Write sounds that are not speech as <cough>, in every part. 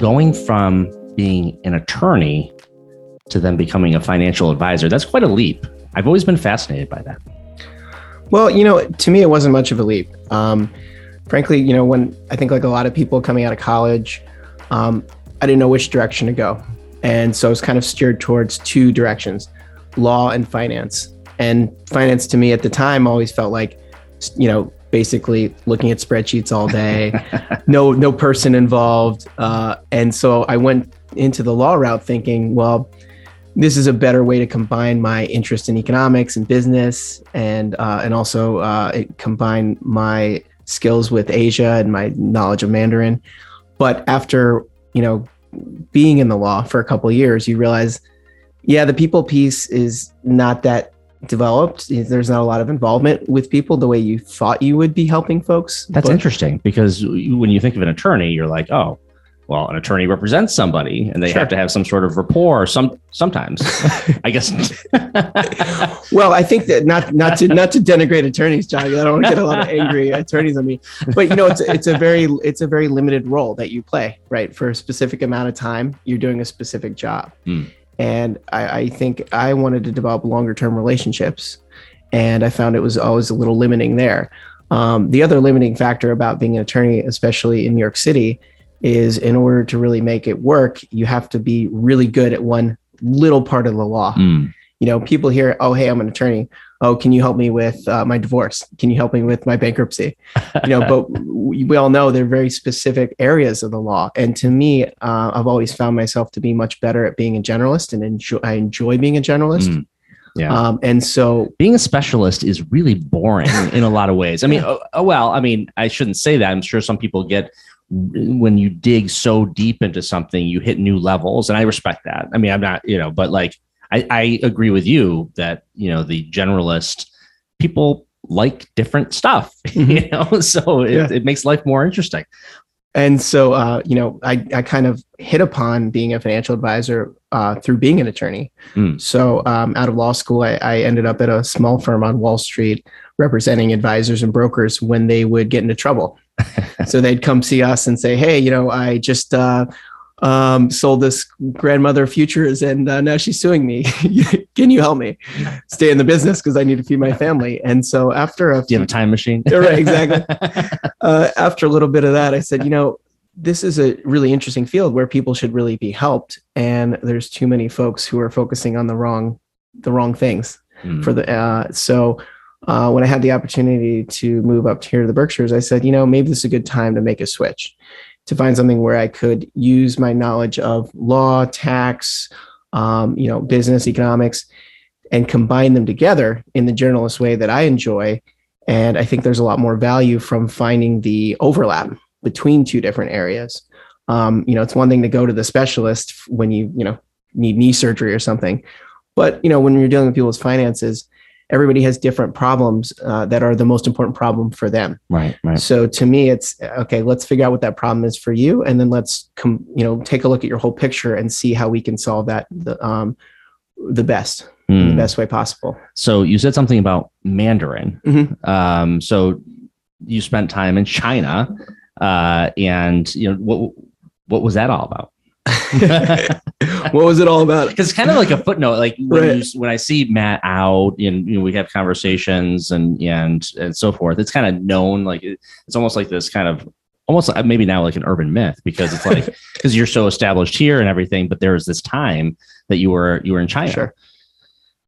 going from being an attorney to then becoming a financial advisor, that's quite a leap. I've always been fascinated by that. Well, you know, to me, it wasn't much of a leap. Um, frankly, you know, when I think like a lot of people coming out of college, um, I didn't know which direction to go. And so I was kind of steered towards two directions law and finance. And finance to me at the time always felt like, you know, basically looking at spreadsheets all day, <laughs> no no person involved. Uh, and so I went into the law route thinking, well, this is a better way to combine my interest in economics and business, and uh, and also uh, combine my skills with Asia and my knowledge of Mandarin. But after you know being in the law for a couple years, you realize, yeah, the people piece is not that developed. There's not a lot of involvement with people the way you thought you would be helping folks. That's but, interesting because when you think of an attorney, you're like, oh, well, an attorney represents somebody and they sure. have to have some sort of rapport some sometimes. <laughs> I guess. <laughs> well, I think that not not to not to denigrate attorneys, Johnny. I don't want to get a lot of angry <laughs> attorneys on me. But you know, it's it's a very it's a very limited role that you play, right? For a specific amount of time, you're doing a specific job. Mm. And I, I think I wanted to develop longer term relationships. And I found it was always a little limiting there. Um, the other limiting factor about being an attorney, especially in New York City, is in order to really make it work, you have to be really good at one little part of the law. Mm. You know, people hear, oh, hey, I'm an attorney. Oh, can you help me with uh, my divorce? Can you help me with my bankruptcy? You know, but <laughs> we, we, all know they're very specific areas of the law. And to me, uh, I've always found myself to be much better at being a generalist and enjoy, I enjoy being a generalist. Mm. Yeah. Um, and so being a specialist is really boring <laughs> in a lot of ways. I mean, oh, oh, well, I mean, I shouldn't say that. I'm sure some people get when you dig so deep into something, you hit new levels. And I respect that. I mean, I'm not, you know, but like I, I agree with you that, you know, the generalist people like different stuff, <laughs> mm-hmm. you know, <laughs> so it, yeah. it makes life more interesting. And so, uh, you know, I, I kind of hit upon being a financial advisor uh, through being an attorney. Mm. So, um, out of law school, I, I ended up at a small firm on Wall Street representing advisors and brokers when they would get into trouble. <laughs> so they'd come see us and say, "Hey, you know, I just uh, um, sold this grandmother futures, and uh, now she's suing me. <laughs> Can you help me stay in the business because I need to feed my family?" And so after a do you have a time machine? right, exactly. <laughs> uh, after a little bit of that, I said, "You know." This is a really interesting field where people should really be helped, and there's too many folks who are focusing on the wrong, the wrong things mm. for the. Uh, so uh, when I had the opportunity to move up here to the Berkshires, I said, you know, maybe this is a good time to make a switch, to find something where I could use my knowledge of law, tax, um, you know, business, economics, and combine them together in the journalist way that I enjoy. And I think there's a lot more value from finding the overlap between two different areas. Um, you know, it's one thing to go to the specialist when you, you know, need knee surgery or something. But, you know, when you're dealing with people's finances, everybody has different problems uh, that are the most important problem for them. Right, right. So to me, it's okay. Let's figure out what that problem is for you, and then let's come, you know, take a look at your whole picture and see how we can solve that the um, the best, mm. the hmm. best way possible. So you said something about Mandarin. Mm-hmm. Um, so you spent time in China, uh, and you know what what was that all about? <laughs> what was it all about? Because it's kind of like a footnote. Like when, right. you, when I see Matt out and you know, we have conversations and and and so forth, it's kind of known. Like it's almost like this kind of almost maybe now like an urban myth because it's like <laughs> because you're so established here and everything, but there was this time that you were you were in China. Sure.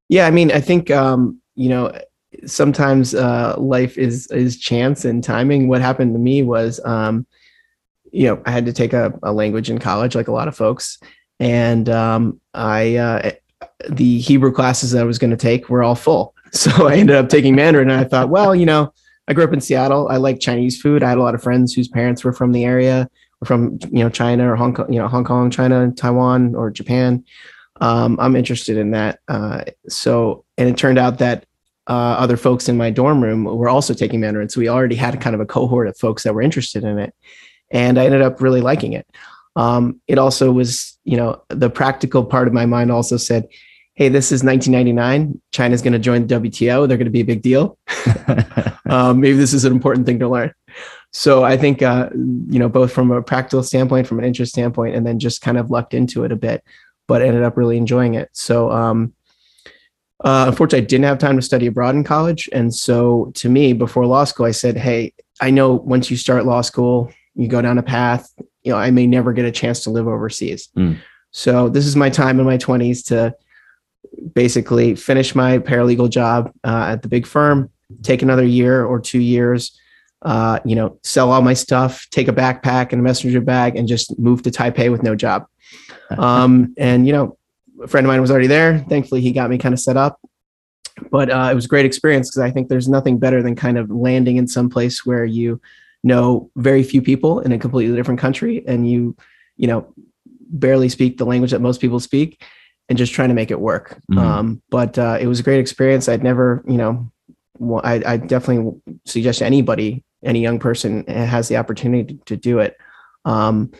Yeah, I mean, I think um, you know sometimes uh, life is is chance and timing. What happened to me was. Um, you know, I had to take a, a language in college, like a lot of folks, and um, I uh, the Hebrew classes that I was going to take were all full. <laughs> So I ended up taking Mandarin, and I thought, well, you know, I grew up in Seattle. I like Chinese food. I had a lot of friends whose parents were from the area, from you know China or Hong Kong, you know Hong Kong, China, Taiwan, or Japan. Um, I'm interested in that. Uh, so, and it turned out that uh, other folks in my dorm room were also taking Mandarin. So we already had kind of a cohort of folks that were interested in it and I ended up really liking it. Um, it also was, you know, the practical part of my mind also said, hey, this is 1999. China's going to join the WTO. They're going to be a big deal. <laughs> um, maybe this is an important thing to learn. so I think uh, you know both from a practical standpoint, from an interest standpoint, and then just kind of lucked into it a bit, but ended up really enjoying it. So um, uh, unfortunately, I didn't have time to study abroad in college, and so to me, before law school, I said, "Hey, I know once you start law school, you go down a path. You know, I may never get a chance to live overseas. Mm. So this is my time in my twenties to basically finish my paralegal job uh, at the big firm, take another year or two years." Uh, you know, sell all my stuff, take a backpack and a messenger bag, and just move to Taipei with no job. <laughs> Um, and you know, a friend of mine was already there. Thankfully, he got me kind of set up. But uh, it was a great experience because I think there's nothing better than kind of landing in some place where you know very few people in a completely different country and you, you know, barely speak the language that most people speak and just trying to make it work. Mm-hmm. Um, but uh, it was a great experience. I'd never, you know, I, I definitely suggest anybody, any young person has the opportunity to, to do it. Um,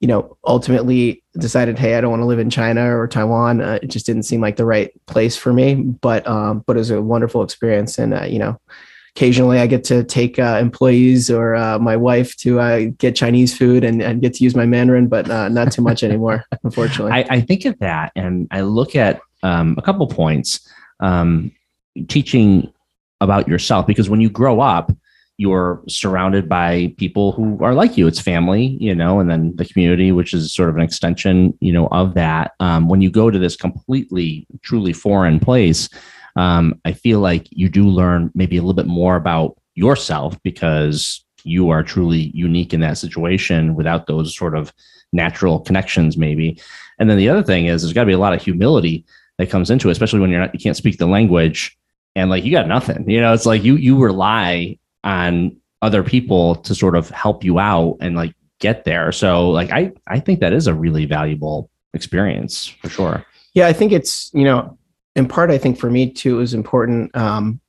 you know, ultimately decided, hey, I don't want to live in China or Taiwan. Uh, it just didn't seem like the right place for me. But um, but it was a wonderful experience, and uh, you know, occasionally I get to take uh, employees or uh, my wife to uh, get Chinese food and, and get to use my Mandarin, but uh, not too much anymore, <laughs> unfortunately. I, I, think of that, and I look at um, a couple points. Um, teaching about yourself because when you grow up you're surrounded by people who are like you. It's family, you know, and then the community, which is sort of an extension, you know, of that. Um, when you go to this completely, truly foreign place, um, I feel like you do learn maybe a little bit more about yourself because you are truly unique in that situation without those sort of natural connections, maybe. And then the other thing is, there's got to be a lot of humility that comes into it, especially when you're not, you can't speak the language and like you got nothing. You know, it's like you you rely on other people to sort of help you out and like get there. So like I I think that is a really valuable experience for sure. Yeah, I think it's, you know, in part I think for me too it was important um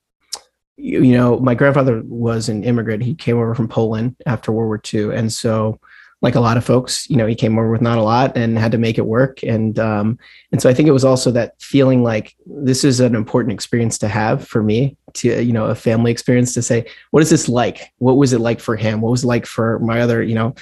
you, you know, my grandfather was an immigrant. He came over from Poland after World War II and so like a lot of folks, you know, he came over with not a lot and had to make it work. And um, and so I think it was also that feeling like this is an important experience to have for me to, you know, a family experience to say, what is this like? What was it like for him? What was it like for my other, you know,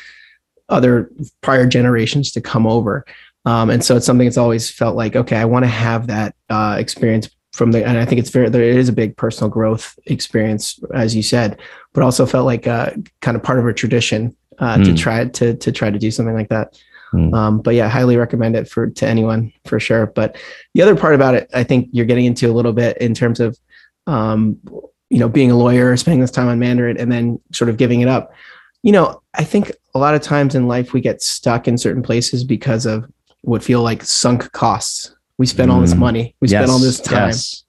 other prior generations to come over? Um, and so it's something that's always felt like, okay, I want to have that uh, experience from the, and I think it's very, there is a big personal growth experience, as you said, but also felt like uh, kind of part of a tradition uh, mm. to hmm. try to to try to do something like that. Mm. Um, but yeah, highly recommend it for to anyone for sure. But the other part about it, I think you're getting into a little bit in terms of, um, you know, being a lawyer, spending this time on Mandarin, and then sort of giving it up. You know, I think a lot of times in life we get stuck in certain places because of what feel like sunk costs. We spent mm. all this hmm. money, we yes. spend all this time. Yes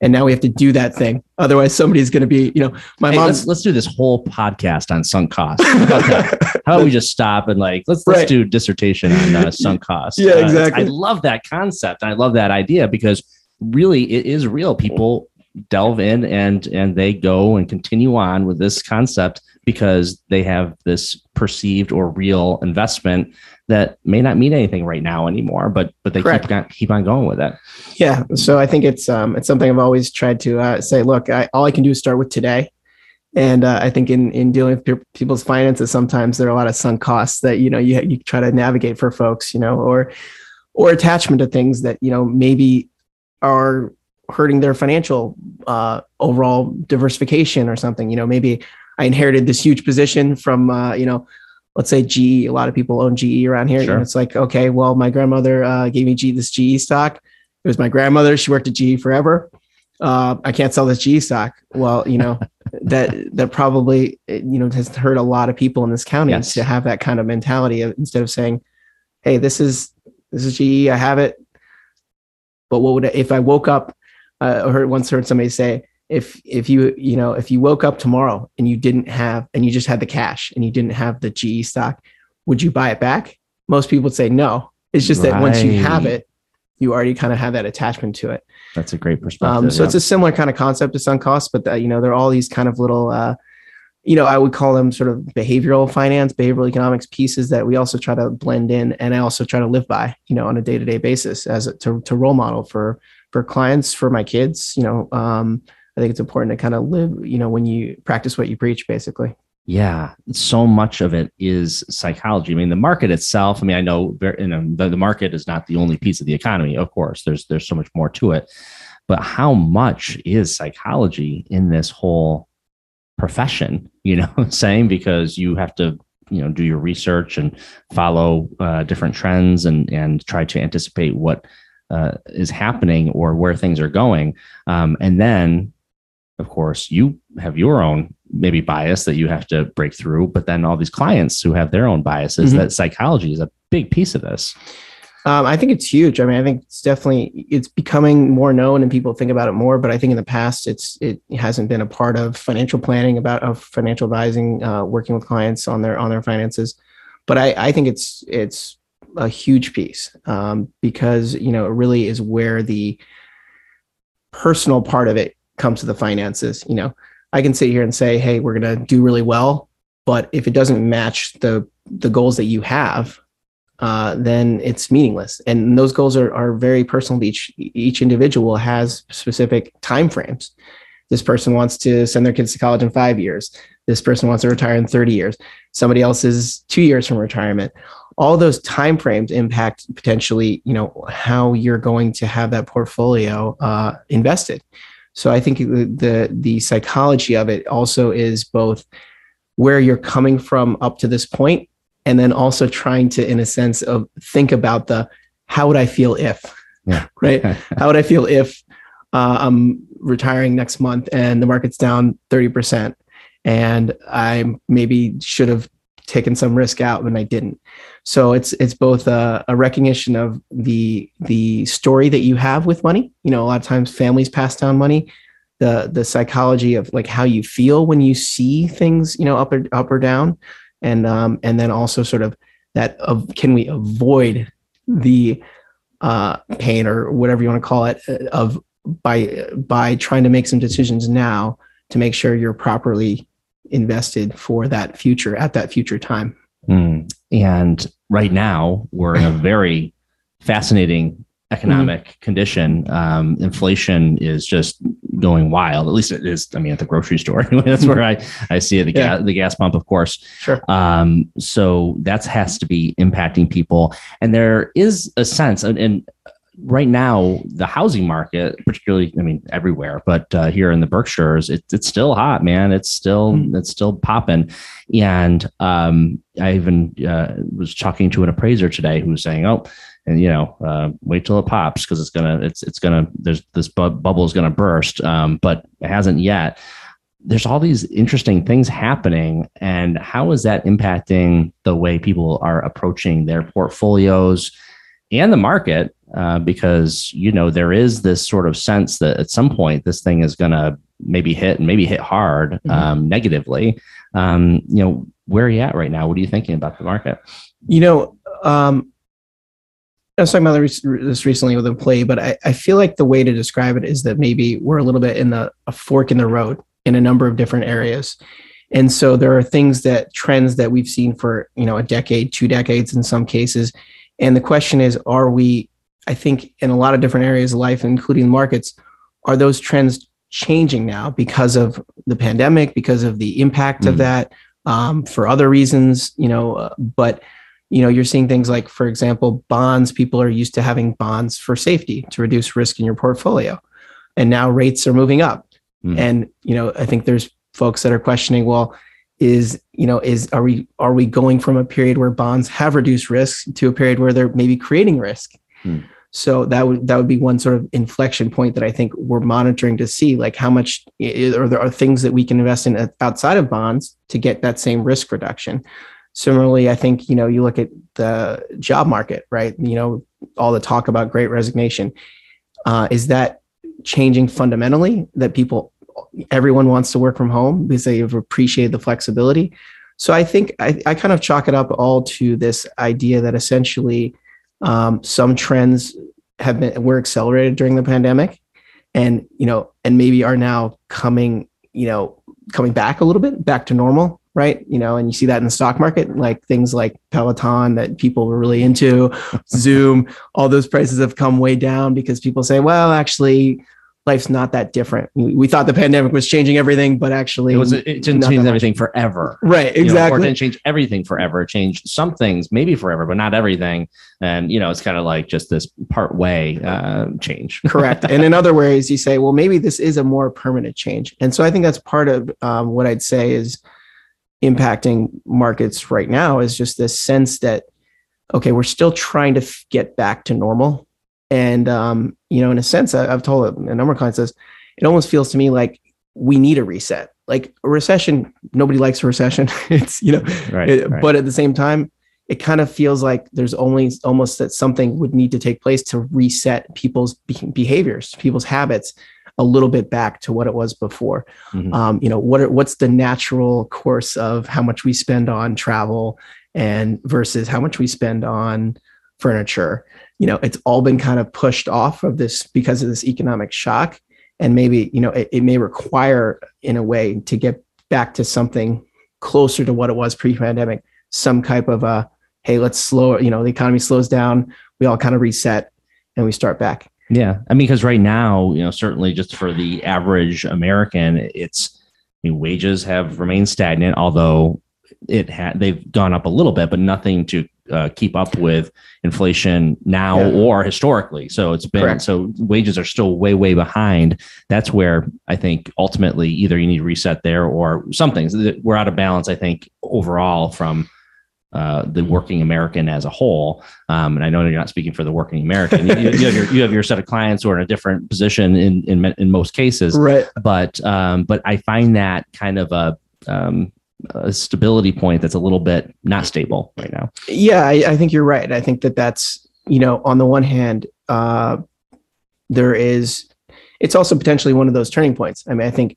and now we have to do that thing. Otherwise, somebody's going to be, you know, my hey, mom. Let's, let's do this whole podcast on sunk costs. <laughs> How about, How about we just stop and like let's let's do dissertation on uh, sunk <laughs> costs. yeah, uh, exactly. I love that concept. I love that idea because really it is real. People delve in and and they go and continue on with this concept because they have this perceived or real investment that may not mean anything right now anymore, but but they Correct. keep on, keep on going with it. Yeah, so I think it's um it's something I've always tried to uh, say. Look, I, all I can do is start with today, and uh, I think in in dealing with pe- people's finances, sometimes there are a lot of sunk costs that you know you you try to navigate for folks, you know, or or attachment to things that you know maybe are hurting their financial uh, overall diversification or something. You know, maybe I inherited this huge position from uh, you know let's say GE, a lot of people own GE around here. Sure. it's like, okay, well, my grandmother uh, gave me G, this GE stock. It was my grandmother. She worked at GE forever. Uh, I can't sell this GE stock. Well, you know, <laughs> that that probably you know has hurt a lot of people in this county yes. to have that kind of mentality of, instead of saying, "Hey, this is this is GE. I have it." But what would I, if I woke up? Uh, I heard once heard somebody say, if if you you know if you woke up tomorrow and you didn't have and you just had the cash and you didn't have the GE stock, would you buy it back? Most people would say no. It's just right. that once you have it, you already kind of have that attachment to it. That's a great perspective. Um, so yeah. it's a similar kind of concept to sunk costs, but the, you know there are all these kind of little, uh, you know, I would call them sort of behavioral finance, behavioral economics pieces that we also try to blend in, and I also try to live by, you know, on a day to day basis as a, to to role model for for clients, for my kids, you know. Um, I think it's important to kind of live, you know, when you practice what you preach, basically. Yeah, so much of it is psychology. I mean, the market itself. I mean, I know, you know the, the market is not the only piece of the economy. Of course, there's there's so much more to it, but how much is psychology in this whole profession? You know, what I'm saying because you have to you know do your research and follow uh, different trends and and try to anticipate what uh, is happening or where things are going um, and then of course you have your own maybe bias that you have to break through but then all these clients who have their own biases mm-hmm. that psychology is a big piece of this um, I think it's huge. I mean, I think it's definitely it's becoming more known and people think about it more. But I think in the past, it's it hasn't been a part of financial planning, about of financial advising, uh, working with clients on their on their finances. But I, I think it's it's a huge piece um, because you know it really is where the personal part of it comes to the finances. You know, I can sit here and say, hey, we're going to do really well, but if it doesn't match the the goals that you have uh, then it's meaningless. And those goals are, are very personal. Each each individual has specific time frames. This person wants to send their kids to college in five years. This person wants to retire in 30 years. Somebody else is two years from retirement. All those time frames impact potentially, you know, how you're going to have that portfolio uh, invested. So I think the, the psychology of it also is both where you're coming from up to this point and then also trying to in a sense of think about the how would i feel if yeah. <laughs> right how would i feel if uh, i'm retiring next month and the market's down 30% and i maybe should have taken some risk out when i didn't. So it's it's both a, a recognition of the the story that you have with money. You know a lot of times families pass down money. The the psychology of like how you feel when you see things you know up or up or down. And um, and then also sort of that of can we avoid the uh, pain or whatever you want to call it uh, of by by trying to make some decisions now to make sure you're properly invested for that future at that future time. Mm. And right now we're in a <laughs> very fascinating economic mm-hmm. condition. Um, inflation is just going wild. At least it is. I mean, at the grocery store, anyway, <laughs> that's where I, I see it. The, yeah. gas, the gas pump, of course. Sure. Um, so that has to be impacting people. And there is a sense, and, and right now, the housing market, particularly, I mean, everywhere, but uh, here in the Berkshires, it, it's still hot, man. It's still mm-hmm. it's still popping. And um, I even uh, was talking to an appraiser today who was saying, "Oh, and you know uh, wait till it pops because it's gonna it's it's gonna there's this bu- bubble is gonna burst um, but it hasn't yet there's all these interesting things happening and how is that impacting the way people are approaching their portfolios and the market uh, because you know there is this sort of sense that at some point this thing is going to maybe hit and maybe hit hard mm-hmm. um, negatively um, you know where are you at right now what are you thinking about the market you know um, I was talking about this recently with a play, but I, I feel like the way to describe it is that maybe we're a little bit in the a fork in the road in a number of different areas. And so there are things that trends that we've seen for, you know, a decade, two decades in some cases. And the question is, are we, I think in a lot of different areas of life, including markets, are those trends changing now because of the pandemic, because of the impact mm-hmm. of that, um, for other reasons, you know, uh, but you know you're seeing things like for example bonds people are used to having bonds for safety to reduce risk in your portfolio and now rates are moving up mm. and you know i think there's folks that are questioning well is you know is are we are we going from a period where bonds have reduced risk to a period where they're maybe creating risk mm. so that would that would be one sort of inflection point that i think we're monitoring to see like how much or there are things that we can invest in outside of bonds to get that same risk reduction Similarly, I think, you know, you look at the job market, right? You know, all the talk about great resignation. Uh, is that changing fundamentally that people, everyone wants to work from home because they've appreciated the flexibility? So I think I, I kind of chalk it up all to this idea that essentially um, some trends have been were accelerated during the pandemic and you know and maybe are now coming you know coming back a little bit back to normal right? You know, and you see that in the stock market, like things like Peloton that people were really into, <laughs> Zoom, all those prices have come way down because people say, well, actually, life's not that different. We, we thought the pandemic was changing everything, but actually, it was it didn't change everything forever. right? You know, or it Exactly. didn't change everything forever. It changed some things, maybe forever, but not everything. And you know, it's kind of like just this part way uh, change. <laughs> Correct. And in other ways, you say, well, maybe this is a more permanent change. And so I think that's part of um, what I'd say is impacting markets right now is just this sense that, okay, we're still trying to f- get back to normal. And, um, you know, in a sense, I, I've told a number of clients this, it almost feels to me like we need a reset. Like a recession, nobody likes a recession. <laughs> it's, you know, Right. it- right. but at the same time it kind of feels like there's only almost that something would need to take place to reset people's be- behaviors people's habits a little bit back to what it was before Mhm. um, you know what are, what's the natural course of how much we spend on travel and versus how much we spend on furniture. You know it's all been kind of pushed off of this because of this economic shock. And maybe you know it, it may require in a way to get back to something closer to what it was pre-pandemic some type of a hey let's slow you know the economy slows down we all kind of reset and we start back. Yeah, I mean, because right now, you know, certainly just for the average American, it's I mean, wages have remained stagnant, although it had they've gone up a little bit, but nothing to uh, keep up with inflation now Yeah. or historically. So it's been Correct. so wages are still way way behind. That's where I think ultimately either you need to reset there or something. We're out of balance. I think overall from uh, the working American as a whole. Um, and I know you're not speaking for the working American. You, you have your you have your set of clients who are in a different position in in in most cases. right But um, but I find that kind of a um, a stability point that's a little bit not stable right now. yeah I, I think you're right i think that that's you know on the one hand uh there is it's also potentially one of those turning points i mean i think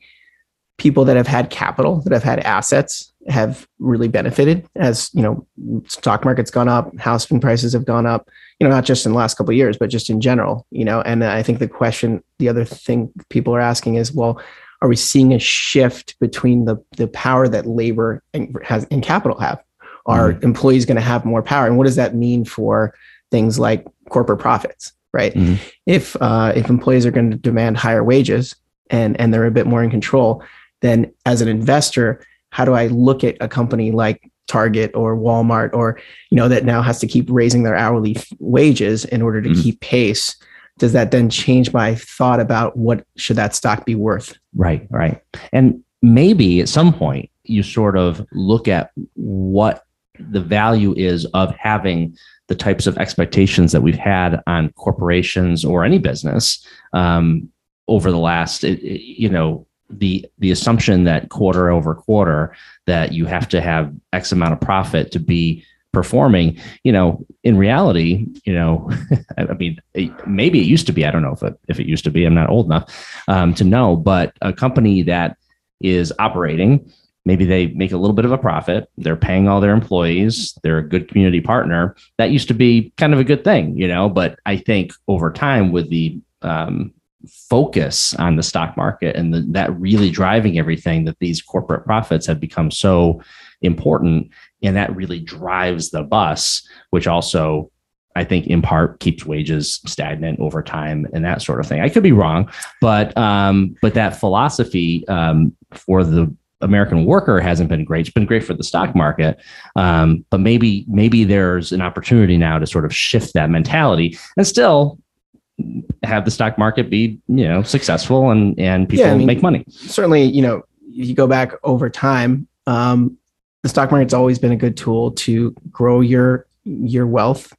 people that have had capital that have had assets have really benefited as you know stock market's gone up housing prices have gone up you know not just in the last couple of years but just in general you know and i think the question the other thing people are asking is well are we seeing a shift between the the power that labor and has and capital have are employees going to have more power and what does that mean for things like corporate profits right Mhm. if uh, if employees are going to demand higher wages and and they're a bit more in control then as an investor how do i look at a company like target or walmart or you know that now has to keep raising their hourly f- wages in order to Mhm. keep pace does that then change my thought about what should that stock be worth Right, right. And maybe at some point you sort of look at what the value is of having the types of expectations that we've had on corporations or any business um, over the last, you know, the the assumption that quarter over quarter that you have to have X amount of profit to be performing you know in reality you know <laughs> i mean maybe it used to be i don't know if it, if it used to be i'm not old enough um, to know but a company that is operating maybe they make a little bit of a profit they're paying all their employees they're a good community partner that used to be kind of a good thing you know but i think over time with the um, focus on the stock market and the, that really driving everything that these corporate profits have become so important and that really drives the bus which also i think in part keeps wages stagnant over time and that sort of thing. I could be wrong but um but that philosophy um for the american worker hasn't been great. It's been great for the stock market um but maybe maybe there's an opportunity now to sort of shift that mentality and still have the stock market be you know successful and and people Yeah, I mean- make money. certainly, you know, if you go back over time, um, the stock market's always been a good tool to grow your your wealth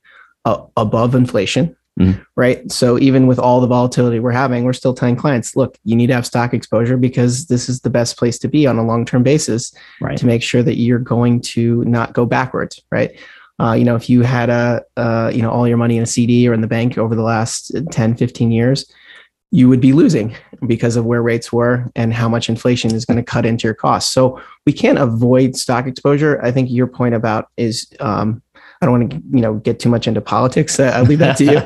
uh, above inflation, Mhm. right? So even with all the volatility we're having, we're still telling clients, look, you need to have stock exposure because this is the best place to be on a long term basis right to make sure that you're going to not go backwards, right? Uh, you know, if you had a, uh, you know, all your money in a CD or in the bank over the last 10, 15 years, you would be losing because of where rates were and how much inflation is going to cut into your costs. So we can't avoid stock exposure. I think your point about is, um, I don't want to, you know, get too much into politics. Uh, I'll leave that to you.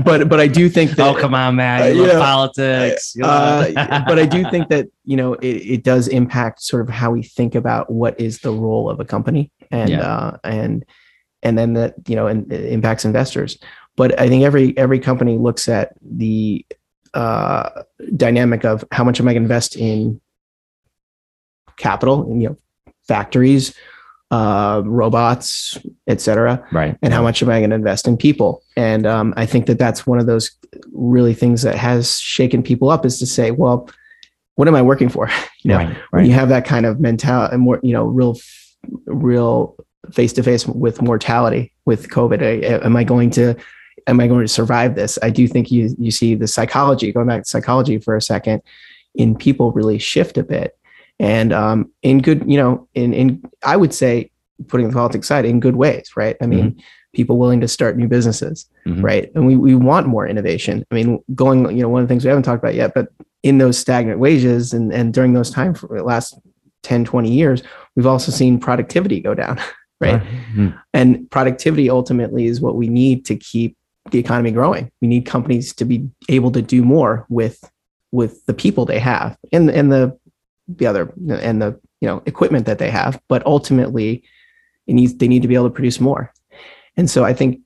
<laughs> But but I do think that oh come on man Uh, you love yeah. politics uh, <laughs> but I do think that you know it, it does impact sort of how we think about what is the role of a company and Yeah. uh, and and then that you know and it impacts investors. But I think every every company looks at the uh, dynamic of how much am I going to invest in capital, and, you know, factories, uh, robots, etc. Right. and how much am I going to invest in people? And um, I think that that's one of those really things that has shaken people up is to say, well, what am I working for? <laughs> You know, right. when you have that kind of mentality and more, you know, real, real face to face with mortality with COVID. I- Am I going to, am I going to survive this? I do think you you see the psychology going back to psychology for a second in people really shift a bit, and um, in good, you know, in in I would say putting the politics aside in good ways, right? I mean, people willing to start new businesses, Mhm. right? And we we want more innovation. I mean, going, you know, one of the things we haven't talked about yet, but in those stagnant wages and and during those time for the last 10 20 years we've also seen productivity go down <laughs> right Mhm. and productivity ultimately is what we need to keep the economy growing we need companies to be able to do more with with the people they have and and the the other and the you know equipment that they have but ultimately it needs they need to be able to produce more and so i think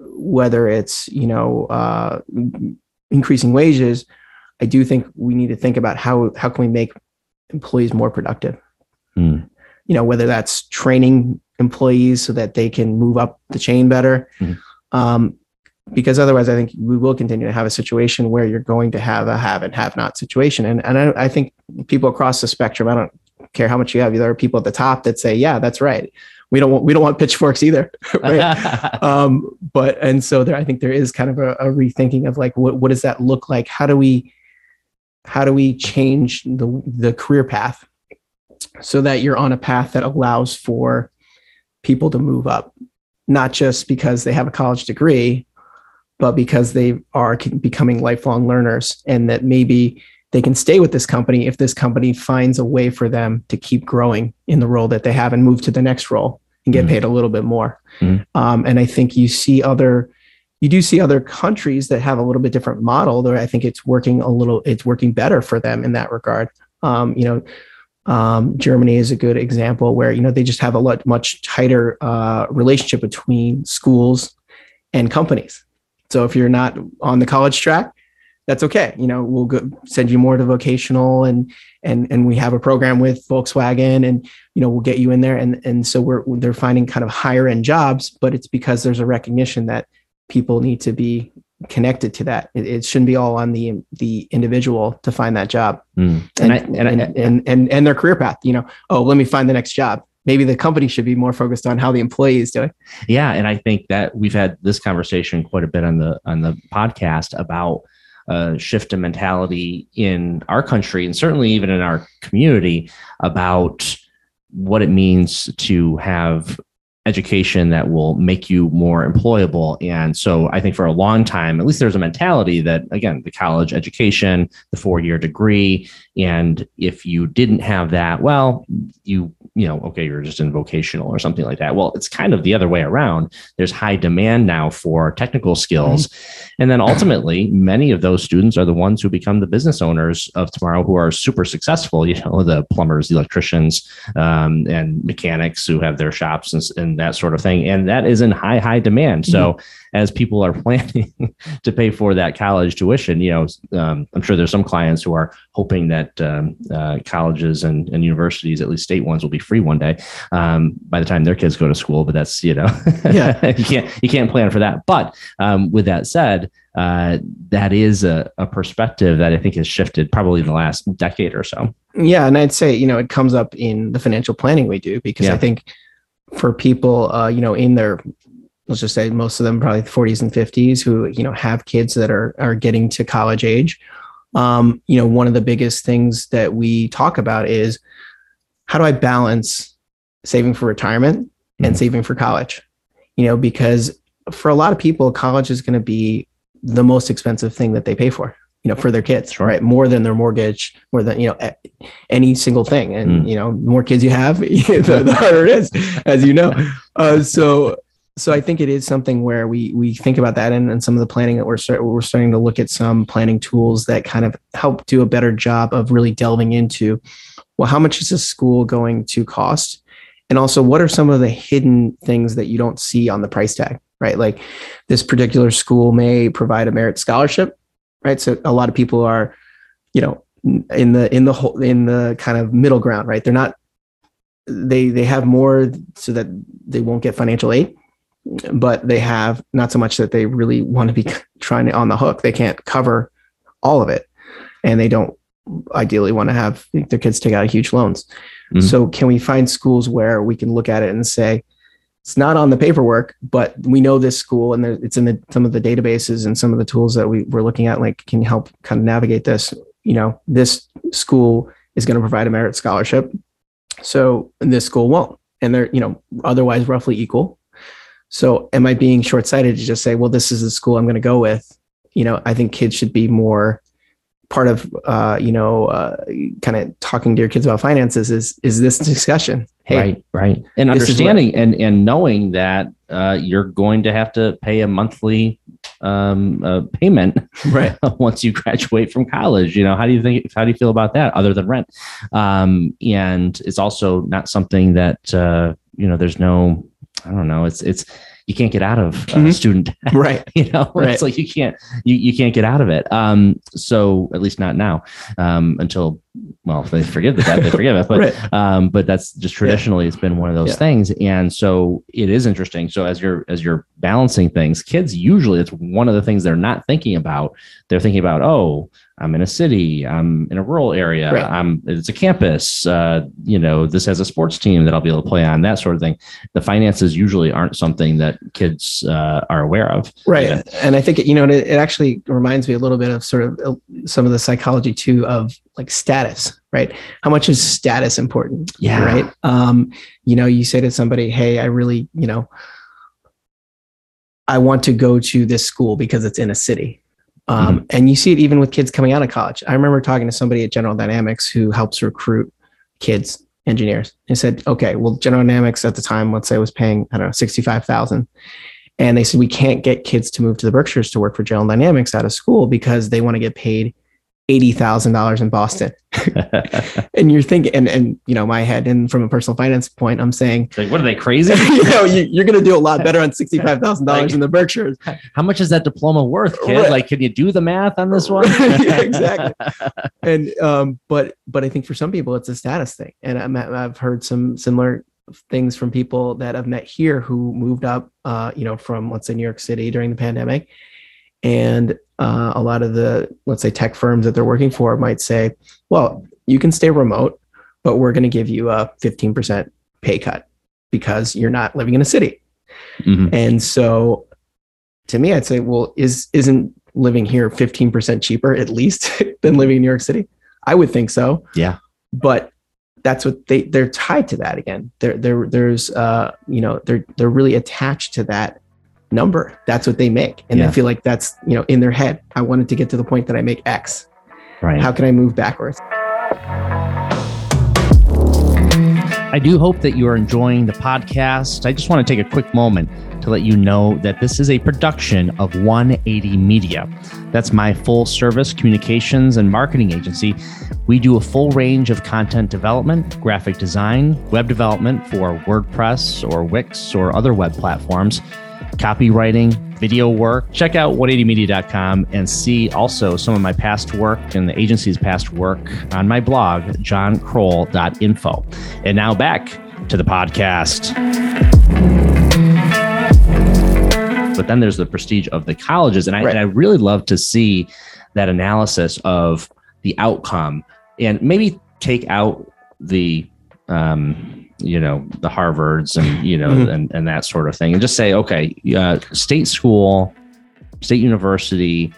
whether it's you know uh, increasing wages i do think we need to think about how how can we make employees more productive Hmm. you know whether that's training employees so that they can move up the chain better Mhm. um, because otherwise i think we will continue to have a situation where you're going to have a have and have not situation. And, and I, I think people across the spectrum i don't care how much you have there are people at the top that say yeah that's right. We don't want we don't want pitchforks either. <laughs> Right? <laughs> Um, but and so there i think there is kind of a, a rethinking of like what, what does that look like? How do we how do we change the the career path so that you're on a path that allows for people to move up? Not just because they have a college degree but because they are becoming lifelong learners and that maybe they can stay with this company if this company finds a way for them to keep growing in the role that they have and move to the next role and get Mhm. paid a little bit more Mhm. um, and i think you see other you do see other countries that have a little bit different model though i think it's working a little it's working better for them in that regard um, you know um, germany is a good example where you know they just have a lot much tighter uh, relationship between schools and companies so if you're not on the college track that's okay. You know we'll go send you more to vocational and and and we have a program with volkswagen and you know we'll get you in there. And and so we're they're finding kind of higher end jobs but it's because there's a recognition that people need to be connected to that. It, it shouldn't be all on the the individual to find that job. Mm. and And I, and, and, I, and, and and their career path you know oh let me find the next job maybe the company should be more focused on how the employee is doing yeah, and I think that we've had this conversation quite a bit on the on the podcast about uh, shift in mentality in our country and certainly even in our community about what it means to have education that will make you more employable. And so I think for a long time, at least there's a mentality that, again, the college education, the four year degree, and if you didn't have that, well, you, you know, okay, you're just in vocational or something like that. Well, it's kind of the other way around. There's high demand now for technical skills. And then ultimately, many of those students are the ones who become the business owners of tomorrow who are super successful, you know, the plumbers, the electricians, um, and mechanics who have their shops and, and that sort of thing. And that is in high, high demand. So as people are <laughs> planning to pay for that college tuition, you know, um, I'm sure there's some clients who are hoping that um, uh, colleges and, and universities, at least state ones, will be free one day um, by the time their kids go to school. But that's you know, Yeah. <laughs> you can't you can't plan for that. But um, with that said, uh, that is a, a perspective that I think has shifted probably in the last decade or so. Yeah, and I'd say you know it comes up in the financial planning we do because Yeah. I think for people uh, you know in their let's just say most of them probably 40s and 50s who you know have kids that are are getting to college age. Um, you know, one of the biggest things that we talk about is how do I balance saving for retirement and Mhm. saving for college? You know, because for a lot of people, college is going to be the most expensive thing that they pay for. You know, for their kids, Sure. right? More than their mortgage, more than you know any single thing. And Mm. you know, the more kids you have, <laughs> the, the harder it is, as you know. <laughs> Uh, so, so I think it is something where we we think about that, and, and some of the planning that we're start, we're starting to look at some planning tools that kind of help do a better job of really delving into, well, how much is a school going to cost, and also what are some of the hidden things that you don't see on the price tag, right? Like this particular school may provide a merit scholarship, right? So a lot of people are, you know, in the in the whole in the kind of middle ground, right? They're not they they have more so that they won't get financial aid, but they have not so much that they really want to be <laughs> trying to on the hook. They can't cover all of it, and they don't ideally want to have their kids take out huge loans. Mm-hmm. So can we find schools where we can look at it and say, it's not on the paperwork, but we know this school and it's in the, some of the databases and some of the tools that we, we're looking at, like can you help kind of navigate this. You know, this school is going to provide a merit scholarship. So this school won't. And they're, you know, otherwise roughly equal. So am I being short sighted to just say, well, this is the school I'm going to go with? You know, I think kids should be more part of uh, you know uh, kind of talking to your kids about finances is is this discussion. Hey, right right. and understanding and and knowing that uh, you're going to have to pay a monthly um, uh, payment <laughs> right. <laughs> once you graduate from college you know? How do you think how do you feel about that other than rent? Um, and it's also not something that uh, you know there's no i don't know it's it's you can't get out of uh, mm-hmm. student debt. <laughs> right <laughs> you know right. it's like you can't you, you can't get out of it um so at least not now um until well if they forgive the debt they forgive it but <laughs> right. um but that's just traditionally yeah. it's been one of those yeah. things and so it is interesting so as you're as you're balancing things kids usually it's one of the things they're not thinking about they're thinking about oh I'm in a city. I'm in a rural area. Right. I'm it's a campus. Uh, you know, this has a sports team that I'll be able to play on. That sort of thing. The finances usually aren't something that kids uh, are aware of. Right. Yeah. And I think it, you know it, it actually reminds me a little bit of sort of uh, some of the psychology too of like status. Right. How much is status important? Yeah. Right. Um, you know, you say to somebody, "Hey, I really, you know." I want to go to this school because it's in a city um, mm-hmm. And you see it even with kids coming out of college. I remember talking to somebody at General Dynamics who helps recruit kids engineers and said, okay, well, General Dynamics at the time, let's say was paying, I don't know, 65,000. And they said, we can't get kids to move to the Berkshires to work for General Dynamics out of school because they want to get paid $80,000 in Boston. <laughs> <laughs> and you're thinking, and, and, you know, my head, and from a personal finance point, I'm saying, like, what are they crazy? <laughs> you know, you, are going to do a lot better on $65,000 like, in the Berkshires. How much is that diploma worth, kid? Right. Like, can you do the math on this one? yeah, exactly. And, um, but, but I think for some people, it's a status thing. And I'm, I've heard some similar things from people that I've met here who moved up, uh, you know, from let's say New York City during the pandemic and uh, a lot of the, let's say, tech firms that they're working for might say, well, you can stay remote, but we're going to give you a 15% pay cut because you're not living in a city. Mm-hmm. And so to me, I'd say, well, is, isn't living here 15% cheaper at least <laughs> than living in New York City? I would think so. Yeah. But that's what they they're tied to that again. There there there's uh you know they're they're really attached to that number. That's what they make. And yeah. they feel like that's, you know, in their head. I wanted to get to the point that I make X. Right. How can I move backwards? I do hope that you are enjoying the podcast. I just want to take a quick moment to let you know that this is a production of 180 Media. That's my full service communications and marketing agency. We do a full range of content development, graphic design, web development for WordPress or Wix or other web platforms copywriting, video work. Check out 180media.com and see also some of my past work and the agency's past work on my blog, johnkrol.info. And now back to the podcast. But then there's the prestige of the colleges. And I, right. and I really love to see that analysis of the outcome and maybe take out the um, you know the harvards and <laughs> you know mm-hmm. and, and that sort of thing and just say okay uh, state school state university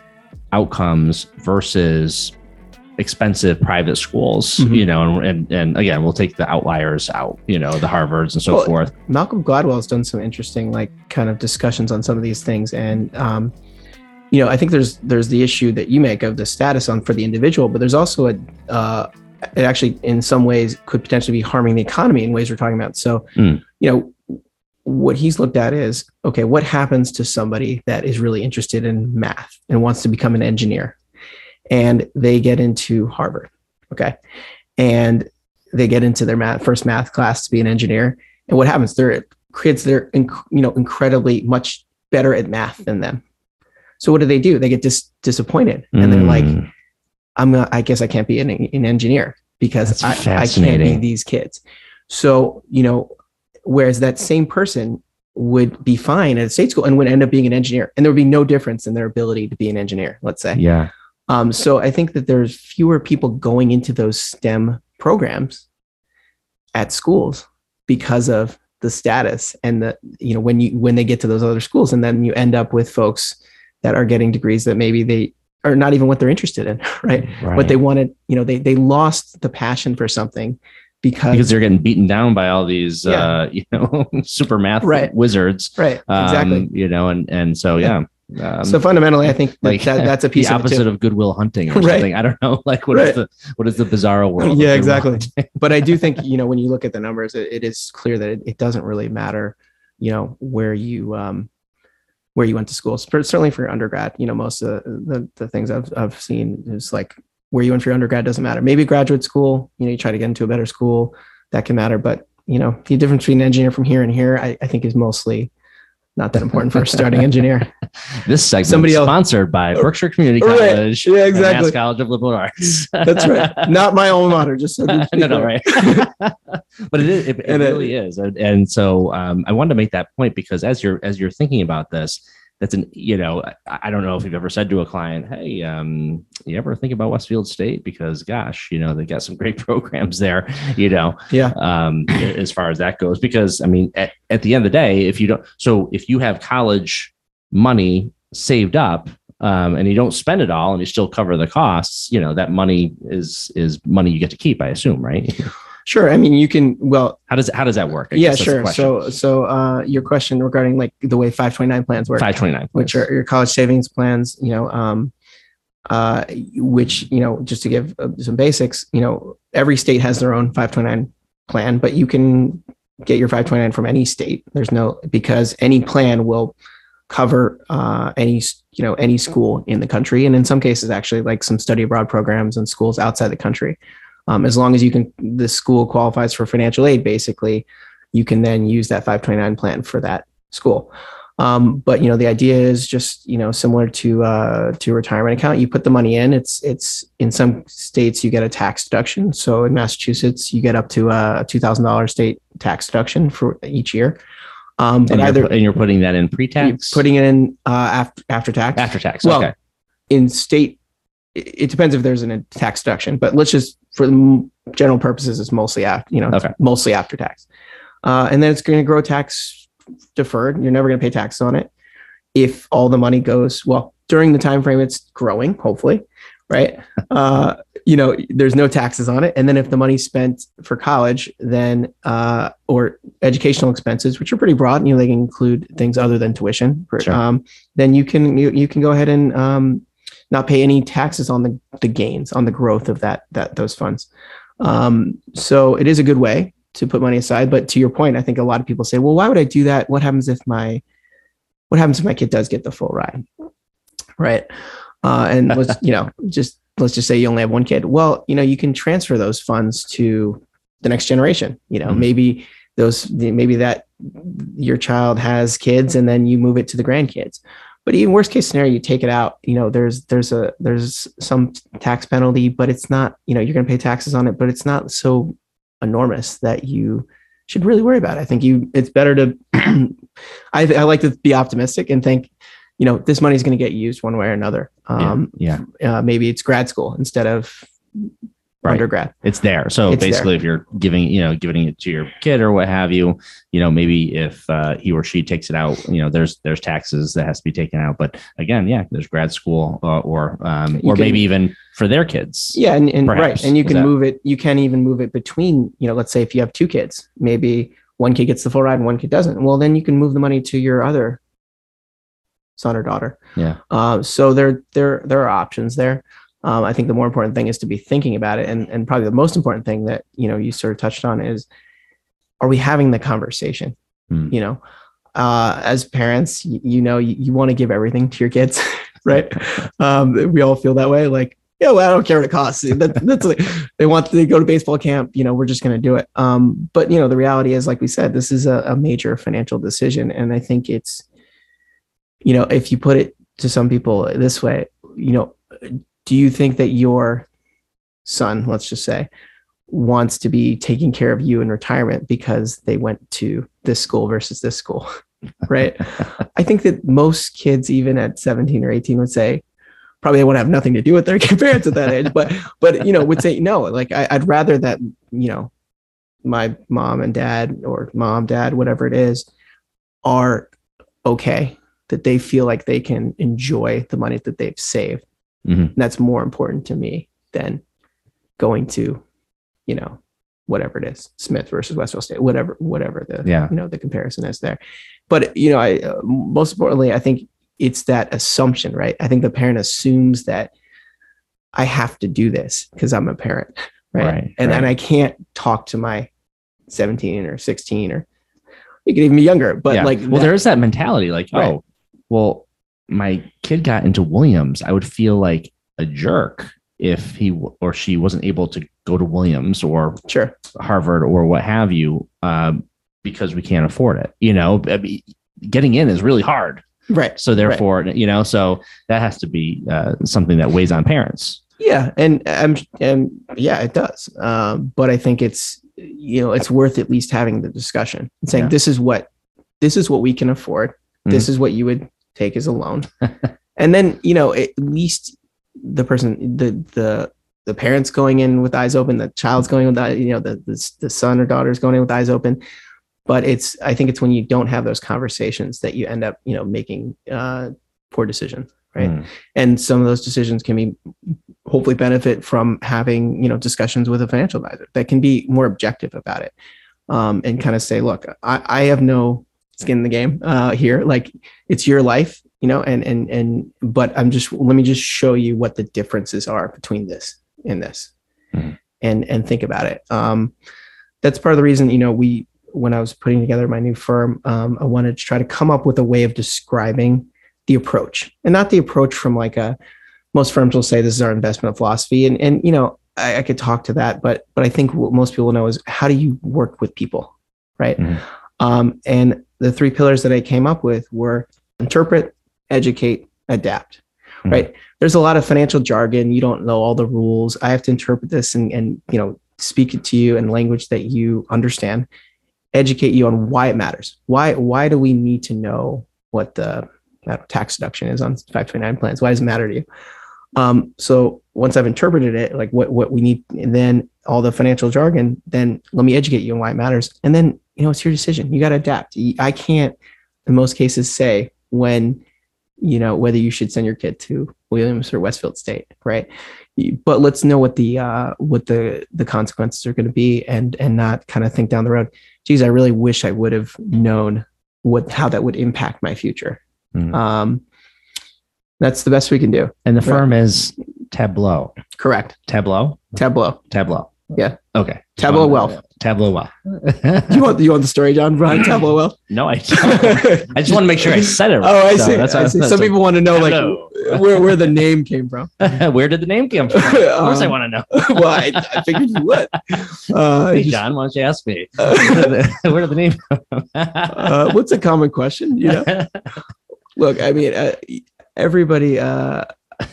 outcomes versus expensive private schools mm-hmm. you know and, and, and again we'll take the outliers out you know the harvards and so well, forth malcolm gladwell has done some interesting like kind of discussions on some of these things and um you know i think there's there's the issue that you make of the status on for the individual but there's also a uh it actually in some ways could potentially be harming the economy in ways we're talking about. So mm. you know what he's looked at is okay what happens to somebody that is really interested in math and wants to become an engineer? And they get into harvard okay? And they get into their math first math class to be an engineer. And what happens? They're kids they're you know incredibly much better at math than them. So what do they do? They get dis- disappointed. And they're like, Mm. I'm not, I guess I can't be an, an engineer because I, I can't be these kids. So, you know, whereas that same person would be fine at a state school and would end up being an engineer and there would be no difference in their ability to be an engineer, let's say. yeah. Um, so I think that there's fewer people going into those STEM programs at schools because of the status and the you know when you when they get to those other schools and then you end up with folks that are getting degrees that maybe they are not even what they're interested in right, <laughs> Right. but they wanted you know they they lost the passion for something because, because they're getting beaten down by all these Yeah. uh <laughs> you know super math Right. wizards right um, exactly you know and and so yeah, um, so fundamentally i think like that that's a <laughs> the piece of it opposite too. of Good Will Hunting or Right. something i don't know like what is Right. the what is the bizarro world yeah exactly but i do think you know when you look at the numbers it, it is clear that it, it doesn't really matter you know where you um where you went to school. Cer- certainly for your undergrad you know most of the, the, the things I've, I've seen is like where you went for your undergrad doesn't matter. Maybe graduate school you know you try to get into a better school that can matter but you know the difference between an engineer from here and here i, I think is mostly not that important for a starting engineer. <laughs> This segment Somebody is else- sponsored by berkshire community Right. college yeah and Mass exactly college of liberal arts. <laughs> That's right. Not my alma mater just so <laughs> no, no, right. but it is, it, it And it- really is, and, and so um, I wanted to make that point because as you're as you're thinking about this, that's an you know I, don't know if you've ever said to a client, hey, um, you ever think about Westfield State because gosh, you know they got some great <laughs> programs there, you know, yeah um, as far as that goes. Because I mean, at, at the end of the day, if you don't, so if you have college money saved up um, and you don't spend it all and you still cover the costs, you know that money is is money you get to keep. I assume, right? <laughs> sure i mean you can well How does how does that work? I yeah guess that's the sure. So so uh your question regarding like the way 529 plans work five twenty nine, which are your college savings plans you know um uh which you know just to give uh, some basics you know every state has their own 529 plan but you can get your 529 from any state. There's no because any plan will cover uh any you know any school in the country and in some cases actually like some study abroad programs and schools outside the country um, as long as you can the school qualifies for financial aid basically you can then use that 529 plan for that school. Um, but you know the idea is just you know similar to uh, to a retirement account you put the money in it's it's in some states you get a tax deduction. So in massachusetts you get up to a $2000 state tax deduction for each year. Um, but and, you're, either and you're putting that in pre-tax, putting it in uh, after after tax? After tax. Well, okay, in state it it depends if there's a tax deduction but let's just for the general purposes it's mostly after you know Okay. mostly after tax uh, and then it's going to grow tax deferred you're never going to pay tax on it if all the money goes well during the time frame it's growing hopefully right <laughs> uh, you know there's no taxes on it and then if the money's spent for college then uh, or educational expenses which are pretty broad and you know they can include things other than tuition Sure. um, then you can you, you can go ahead and um, not pay any taxes on the, the gains on the growth of that that those funds. Um, so it is a good way to put money aside but to your point i think a lot of people say well why would i do that? What happens if my what happens if my kid does get the full ride? Right? Uh, and <laughs> let's you know just let's just say you only have one kid. Well you know you can transfer those funds to the next generation you know Mhm. maybe those maybe that your child has kids and then you move it to the grandkids but even worst case scenario you take it out you know there's there's a there's some tax penalty but it's not you know you're going to pay taxes on it but it's not so enormous that you should really worry about it. i think you it's better to <clears throat> I, I like to be optimistic and think you know this money is going to get used one way or another um yeah, uh, maybe it's grad school instead of Right. undergrad it's there. So It's basically, if you're giving you know giving it to your kid or what have you, you know maybe if uh, he or she takes it out, you know there's there's taxes that has to be taken out. But again, yeah, there's grad school uh, or um, or can- maybe even for their kids. yeah and, and right and you can that- move it you can even move it between you know let's say if you have two kids maybe one kid gets the full ride and one kid doesn't well then you can move the money to your other son or daughter Yeah. uh, so there there there are options there um, i think the more important thing is to be thinking about it. And and probably the most important thing that you know you sort of touched on is are we having the conversation? Hmm. you know uh, as parents you, you know you, you want to give everything to your kids <laughs> right? <laughs> Um, we all feel that way like yeah well i don't care what it costs. That, that's like, they want to go to baseball camp you know we're just going to do it. Um, but you know the reality is like we said this is a, a major financial decision. And i think it's you know if you put it to some people this way, you know, do you think that your son, let's just say, wants to be taking care of you in retirement because they went to this school versus this school? <laughs> right. I think that most kids, even at 17 or 18, would say, probably they want to have nothing to do with their <laughs> parents at that age, but, but, you know, would say, no, like I, I'd rather that, you know, my mom and dad or mom, dad, whatever it is, are okay, that they feel like they can enjoy the money that they've saved. Mhm. That's more important to me than going to, you know, whatever it is, Smith versus Westfield State, whatever, whatever the, Yeah. you know, the comparison is there. But, you know, I, uh, most importantly, I think it's that assumption, right? I think the parent assumes that I have to do this because I'm a parent, <laughs> right? Right, and and right. I can't talk to my 17 or 16 or you could even be younger, but Yeah. like, well, that- there is that mentality like, Right. oh, well, my kid got into Williams. I would feel like a jerk if he or she wasn't able to go to Williams or sure, Harvard or what have you, um, because we can't afford it. You know, I mean, getting in is really hard. right. So therefore, you know, so that has to be uh, something that weighs on parents. Yeah, and um, and yeah, it does. Um, but I think it's you know it's worth at least having the discussion and saying Yeah. this is what this is what we can afford. This is what you would take as a loan, <laughs> and then you know at least the person the the the parents going in with eyes open, the child's going with that you know the the, the son or daughter's going in with eyes open. But it's I think it's when you don't have those conversations that you end up you know making uh, poor decisions, right? Mm. and some of those decisions can be hopefully benefit from having you know discussions with a financial advisor that can be more objective about it um, and kind of say look I, I have no skin in the game uh, here like it's your life you know and and and but i'm just let me just show you what the differences are between this and this Mhm. and and think about it um, that's part of the reason you know we when i was putting together my new firm um, i wanted to try to come up with a way of describing the approach and not the approach from like a most firms will say this is our investment philosophy and and you know I, I could talk to that but but i think what most people know is how do you work with people right Mhm. um, and the three pillars that i came up with were interpret educate adapt Mhm. right? There's a lot of financial jargon. You don't know all the rules. I have to interpret this and and you know speak it to you in language that you understand educate you on why it matters. Why why do we need to know what the know, tax deduction is on 529 plans? Why does it matter to you? Um, so once i've interpreted it like what what we need and then all the financial jargon then let me educate you on why it matters. And then you know it's your decision. You got to adapt i can't in most cases say when you know whether you should send your kid to williams or westfield state right? But let's know what the uh what the the consequences are going to be and and not kind of think down the road. Geez i really wish i would have known what how that would impact my future. Mhm. um that's the best we can do. And the firm is Tableaux. correct. Tableaux. tableaux. Tableaux. Yeah. Okay. <laughs> Tableaux Wealth. Tableaux <laughs> Wealth. you want you want the story john behind tableaux well no, I <laughs> don't. I just want to make sure I said it right. oh i So see, that's I see. that's some people want to know Hello. like where, where the name came from Where did the name come from? Of course, I Um, want to know. well I, I figured you would uh, Hey, just- John, why don't you ask me? uh, Where did the name come from? uh, what's a common question you know look i mean uh, everybody uh,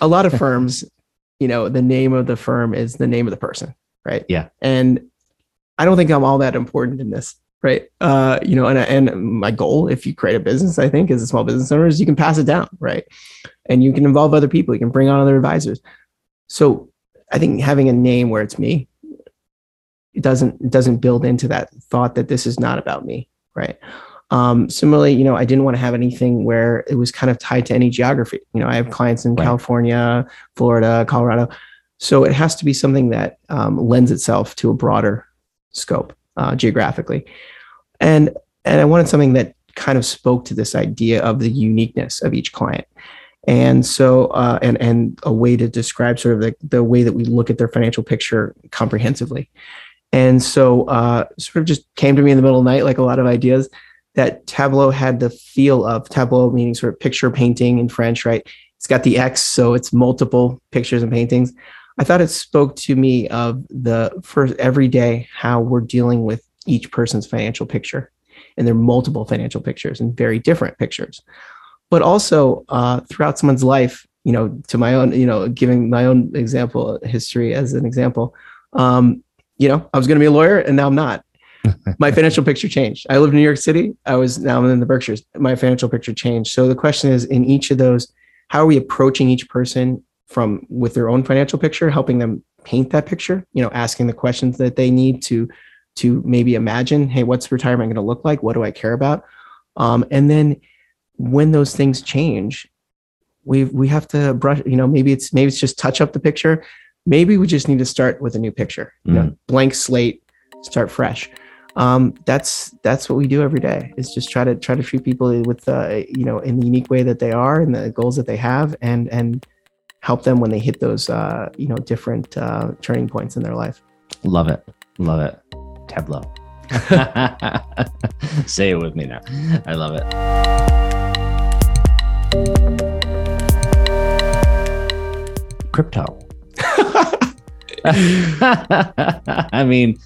a lot of firms you know the name of the firm is the name of the person right Yeah. and i don't think i'm all that important in this right uh you know and and my goal if you create a business i think as a small business owner is you can pass it down right and you can involve other people you can bring on other advisors so i think having a name where it's me it doesn't it doesn't build into that thought that this is not about me right um, similarly, you know, I didn't want to have anything where it was kind of tied to any geography. You know, I have clients in Right. California, Florida, Colorado. So it has to be something that um, lends itself to a broader scope uh, geographically. And and I wanted something that kind of spoke to this idea of the uniqueness of each client. And so, uh, and and a way to describe sort of the, the way that we look at their financial picture comprehensively. And so, uh, sort of just came to me in the middle of the night, like a lot of ideas that Tableaux had the feel of Tableau, meaning sort of picture painting in French, right? It's got the X, so it's multiple pictures and paintings. I thought it spoke to me of the first every day how we're dealing with each person's financial picture, and they're multiple financial pictures and very different pictures. but also uh, throughout someone's life, you know, to my own, you know, giving my own example, history as an example, um, you know, I was going to be a lawyer and now I'm not. <laughs> my financial picture changed. I lived in New York City. I was now I'm in the Berkshires. My financial picture changed. So the question is, in each of those, how are we approaching each person from with their own financial picture, helping them paint that picture? You know, asking the questions that they need to to maybe imagine, hey, what's retirement going to look like? What do I care about? Um, and then when those things change, we we have to brush. You know, maybe it's maybe it's just touch up the picture. Maybe we just need to start with a new picture. You know, Mm. blank slate, start fresh. Um, that's that's what we do every day. Is just try to try to treat people with uh, you know in the unique way that they are and the goals that they have, and and help them when they hit those uh, you know different uh, turning points in their life. Love it. Love it. Tableaux. <laughs> Say it with me now. I love it. Crypto. <laughs> I mean,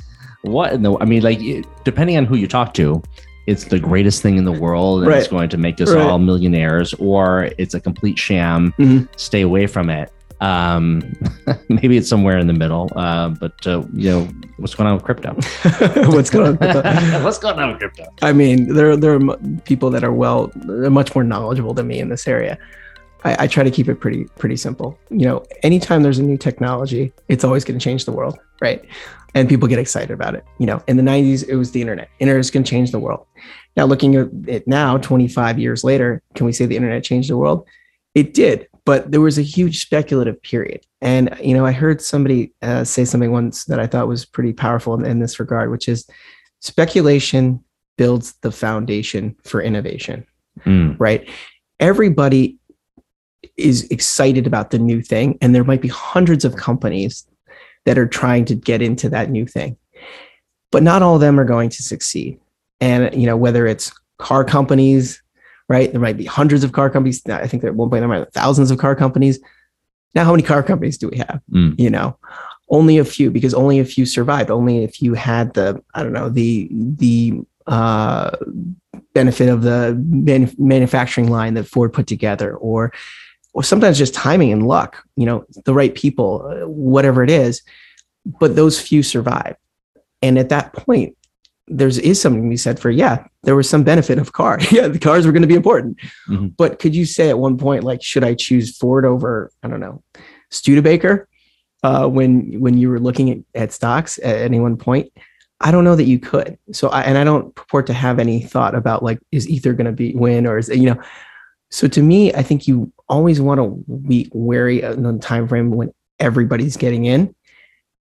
what in the? I mean, like, depending on who you talk to, it's the greatest thing in the world, and it's going to make us Right. all millionaires, or it's a complete sham. Mhm. Stay away from it. Um, <laughs> maybe it's somewhere in the middle. Uh, but uh, you know, what's going on with crypto? <laughs> What's going on? <laughs> what's going on with crypto? I mean, there there are people that are well, much more knowledgeable than me in this area. I, I try to keep it pretty pretty simple. You know, anytime there's a new technology, it's always going to change the world, right? And people get excited about it. You know, in the '90s, it was the internet. Internet is going to change the world. Now, looking at it now, 25 years later, can we say the internet changed the world? It did, but there was a huge speculative period. And you know, I heard somebody uh, say something once that I thought was pretty powerful in, in this regard, which is speculation builds the foundation for innovation, Mm, right? Everybody is excited about the new thing, and there might be hundreds of companies that are trying to get into that new thing, but not all of them are going to succeed. And you know, whether it's car companies, right? There might be hundreds of car companies. I think at one point there might be thousands of car companies. Now, how many car companies do we have? Mm. You know, only a few because only a few survived. Only if you had the I don't know the the uh, benefit of the man- manufacturing line that Ford put together, or or sometimes just timing and luck. You know, the right people, uh, whatever it is. But those few survive, and at that point, there's is something to be said for yeah, there was some benefit of car. <laughs> yeah, the cars were going to be important. Mhm. But could you say at one point like, should I choose Ford over I don't know, Studebaker? Uh, when when you were looking at, at stocks at any one point, I don't know that you could. So I, and I don't purport to have any thought about like is Ether going to be win or is you know. So to me, I think you always want to be wary of the time frame when everybody's getting in,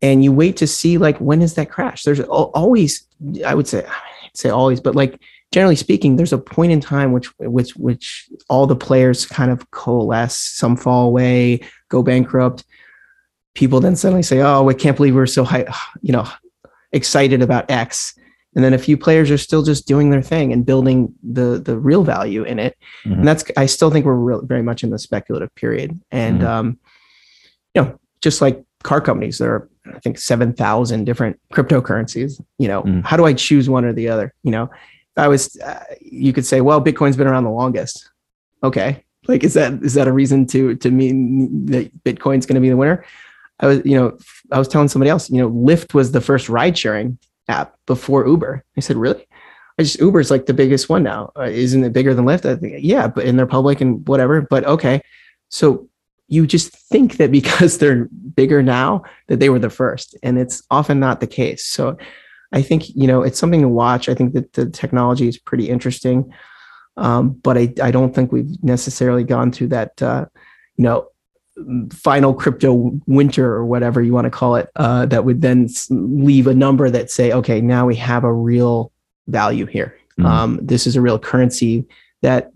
and you wait to see like when is that crash. There's always, I would say, I'd say always, but like generally speaking, there's a point in time which which which all the players kind of coalesce. Some fall away, go bankrupt. People then suddenly say, "Oh, I can't believe we're so high, you know, excited about X." And then a few players are still just doing their thing and building the the real value in it. Mhm. And that's I still think we're real, very much in the speculative period. And Mhm. um, you know, just like car companies, there are I think seven thousand different cryptocurrencies. You know, Mhm. how do I choose one or the other? You know, I was, uh, you could say, well, Bitcoin's been around the longest. Okay, like is that is that a reason to to mean that Bitcoin's going to be the winner? I was, you know, I was telling somebody else, you know, Lyft was the first ride sharing app before Uber. I said, really? I just Uber's like the biggest one now. Uh, isn't it bigger than Lyft? I think, yeah, but in their public and whatever. But okay, so you just think that <laughs> because they're bigger now that they were the first, and it's often not the case. So I think you know it's something to watch. I think that the technology is pretty interesting, um, but I I don't think we've necessarily gone through that uh, you know final crypto winter or whatever you want to call it uh, that would then leave a number that say okay now we have a real value here Mhm. um, this is a real currency that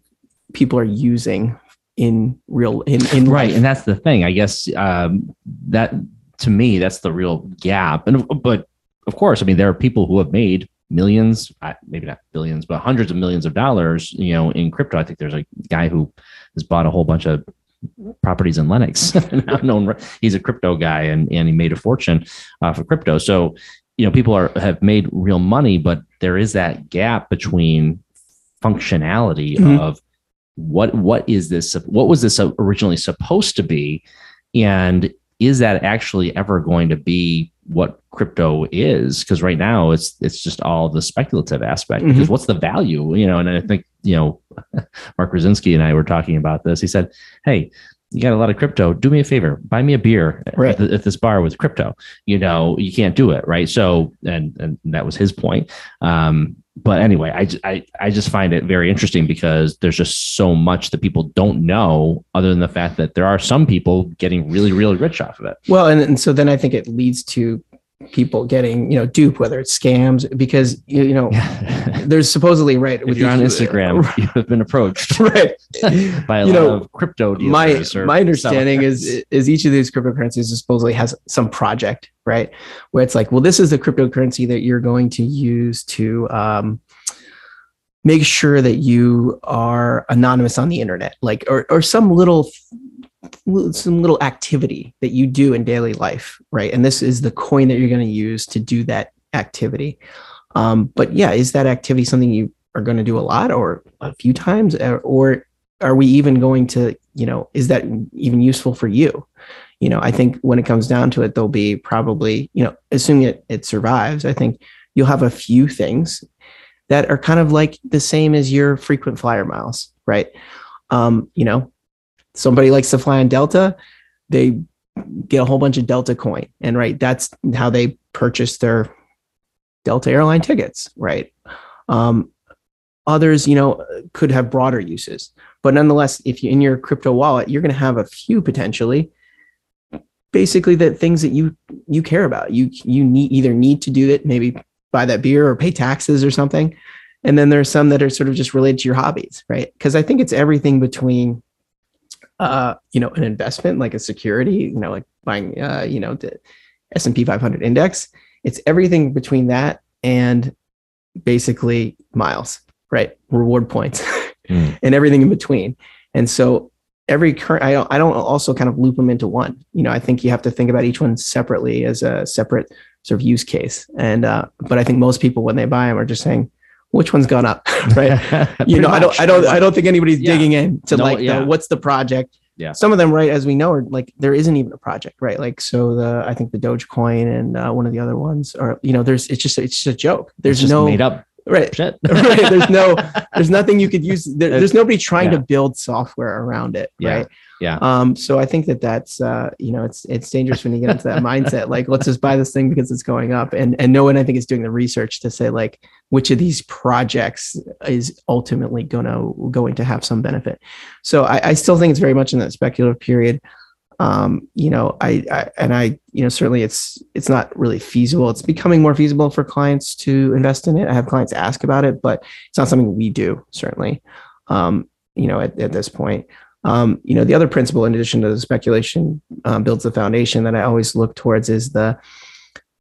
people are using in real in, in right life. and that's the thing i guess um, that to me that's the real gap and but of course i mean there are people who have made millions uh, maybe not billions but hundreds of millions of dollars you know in crypto i think there's a guy who has bought a whole bunch of properties in Lenox. <laughs> Now known, he's a crypto guy and, and he made a fortune off of crypto. So, you know, people are have made real money, but there is that gap between functionality Mhm. of what what is this what was this originally supposed to be and is that actually ever going to be what crypto is because right now it's it's just all the speculative aspect because mm-hmm. what's the value you know and i think you know <laughs> mark Rucinski and i were talking about this he said hey you got a lot of crypto do me a favor buy me a beer right. at, the, at, this bar with crypto you know you can't do it right so and and that was his point um but anyway, I, I I just find it very interesting because there's just so much that people don't know, other than the fact that there are some people getting really really rich off of it. Well, and, and so then I think it leads to people getting you know duped whether it's scams because you, you know there's supposedly right if you're on instagram <laughs> you have been approached <laughs> right. by a you lot know, of crypto my my understanding is is each of these cryptocurrencies supposedly has some project right where it's like well this is the cryptocurrency that you're going to use to um, make sure that you are anonymous on the internet like or, or some little some little activity that you do in daily life, right? And this is the coin that you're going to use to do that activity. Um, but yeah, is that activity something you are going to do a lot or a few times, or, are we even going to, you know, is that even useful for you? You know, I think when it comes down to it, there'll be probably, you know, assuming it, it survives, I think you'll have a few things that are kind of like the same as your frequent flyer miles, right? Um, you know, somebody likes to fly on Delta, they get a whole bunch of Delta coin. And right, that's how they purchase their Delta airline tickets, right? Um, others, you know, could have broader uses. But nonetheless, if you in your crypto wallet, you're going to have a few potentially basically the things that you you care about. You you need either need to do it, maybe buy that beer or pay taxes or something. And then there's some that are sort of just related to your hobbies, right? Because I think it's everything between uh, you know, an investment like a security, you know, like buying, uh, you know, the S&P 500 index. It's everything between that and basically miles, right? Reward points <laughs> mm. and everything in between. And so every current, I don't, I don't also kind of loop them into one. You know, I think you have to think about each one separately as a separate sort of use case. And, uh, but I think most people when they buy them are just saying, which one's gone up, <laughs> right? <laughs> you know, much. I don't, I don't, I don't think anybody's yeah. digging in to no, like, yeah. the, what's the project? Yeah. Some of them, right, as we know, are like there isn't even a project, right? Like, so the I think the Dogecoin and uh, one of the other ones are, you know, there's it's just it's just a joke. There's no made up right. <laughs> Right. There's no <laughs> there's nothing you could use. There, there's nobody trying yeah. to build software around it right? Yeah. Um so i think that that's uh you know it's it's dangerous when you get into that mindset like let's just buy this thing because it's going up. And and no one i think is doing the research to say like which of these projects is ultimately going to going to have some benefit. So I, I still think it's very much in that speculative period um, you know, I, I, and I, you know, certainly it's it's not really feasible. It's becoming more feasible for clients to invest in it. I have clients ask about it, but it's not something we do certainly. Um, you know, at, at this point, um, you know, the other principle, in addition to the speculation, um, builds the foundation that I always look towards is the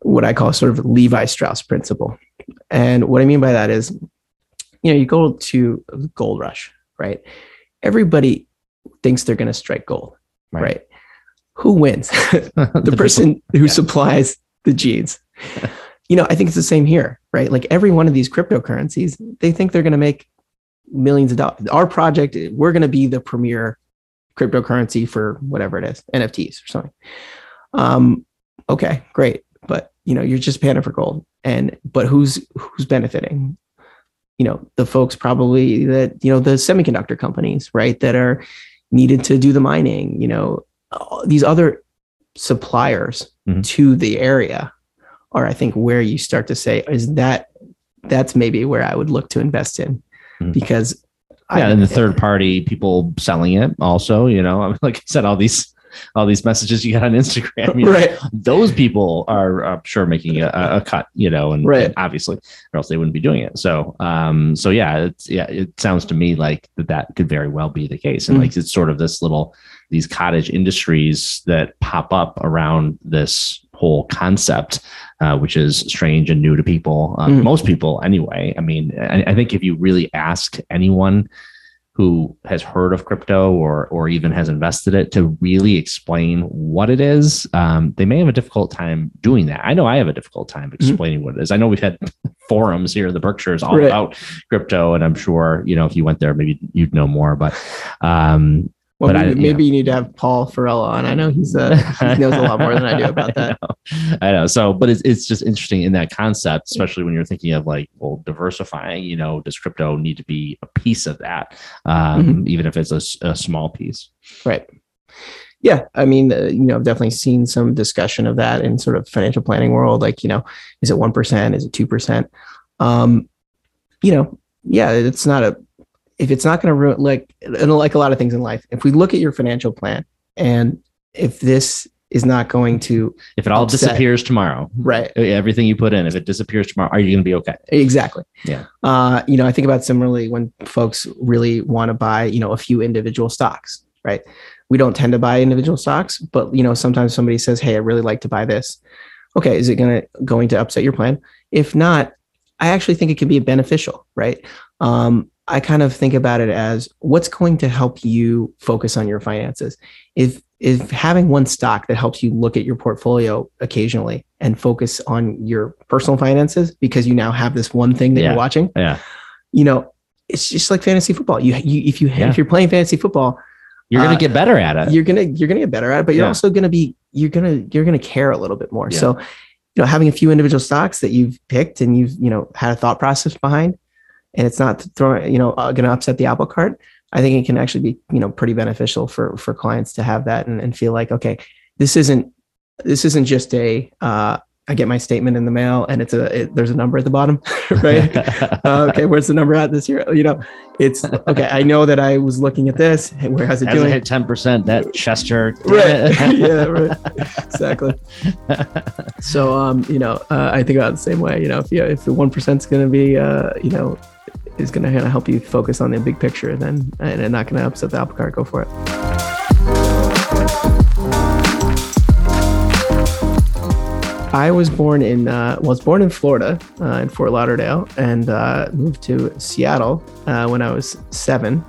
what I call sort of Levi Strauss principle. And what I mean by that is, you know, you go to the gold rush, right? Everybody thinks they're going to strike gold, right? right? Who wins? <laughs> the, the person who yeah. supplies the jeans. you know, I think it's the same here, right? Like every one of these cryptocurrencies, they think they're going to make millions of dollars. Our project, we're going to be the premier cryptocurrency for whatever it is, NFTs or something. Um, okay, great, but you know, you're just panning for gold, and but who's who's benefiting? You know, the folks probably that you know the semiconductor companies, right, that are needed to do the mining. You know, these other suppliers mm-hmm. to the area are i think where you start to say is that that's maybe where i would look to invest in mm-hmm. because yeah I, and the <laughs> third party people selling it also you know <laughs> like i said all these all these messages you got on instagram you know, right those people are I'm sure making a, a, cut you know and, right. and obviously or else they wouldn't be doing it so um so yeah it's yeah it sounds to me like that that could very well be the case and mm-hmm. like it's sort of this little these cottage industries that pop up around this whole concept, uh, which is strange and new to people, uh, mm. most people anyway. I mean, I, I, think if you really ask anyone who has heard of crypto or or even has invested it to really explain what it is, um, they may have a difficult time doing that. I know I have a difficult time mm-hmm. explaining mm-hmm. what it is. I know we've had <laughs> forums here in the Berkshires all right. about crypto, and I'm sure you know if you went there, maybe you'd know more. But um, well, but maybe, I, maybe you need to have Paul Farella on. I know he's uh, <laughs> he knows a lot more than I do <laughs> about that. I know. I know. So, but it's it's just interesting in that concept, especially when you're thinking of like, well, diversifying. You know, does crypto need to be a piece of that, um, mm-hmm. even if it's a, a, small piece? Right. Yeah, I mean, uh, you know, I've definitely seen some discussion of that in sort of financial planning world. Like, you know, is it one percent? Is it two percent? Um, you know, yeah, it's not a if it's not going to ruin like like a lot of things in life if we look at your financial plan and if this is not going to if it all upset, disappears tomorrow right. everything you put in if it disappears tomorrow are you going to be okay? Exactly. Yeah. Uh, you know i think about similarly when folks really want to buy you know a few individual stocks right? We don't tend to buy individual stocks but you know sometimes somebody says hey i really like to buy this. Okay is it going to going to upset your plan? If not i actually think it can be beneficial right? Um, I kind of think about it as what's going to help you focus on your finances. If if having one stock that helps you look at your portfolio occasionally and focus on your personal finances because you now have this one thing that yeah. you're watching. Yeah. You know, it's just like fantasy football. You, you if you yeah. if you're playing fantasy football, you're gonna uh, get better at it. You're gonna you're gonna get better at it, but you're yeah. also gonna be you're gonna you're gonna care a little bit more. So, you know, having a few individual stocks that you've picked and you've you know had a thought process behind and it's not throwing, you know, uh, going to upset the apple cart, I think it can actually be, you know, pretty beneficial for for clients to have that and, and feel like, okay, this isn't this isn't just a uh, I get my statement in the mail and it's a it, there's a number at the bottom, <laughs> right? <laughs> uh, okay, where's the number at this year? You know, it's okay. I know that I was looking at this. Where has it doing? hit ten percent. That Chester, <laughs> right? yeah, right. Exactly. so, um, you know, uh, I think about the same way. You know, if you if the one percent is going to be, uh, you know, is going to kind of help you focus on the big picture, then and, and not going to upset the apple cart, go for it. I was born in uh, was born in Florida uh, in Fort Lauderdale and uh, moved to Seattle uh, when I was seven.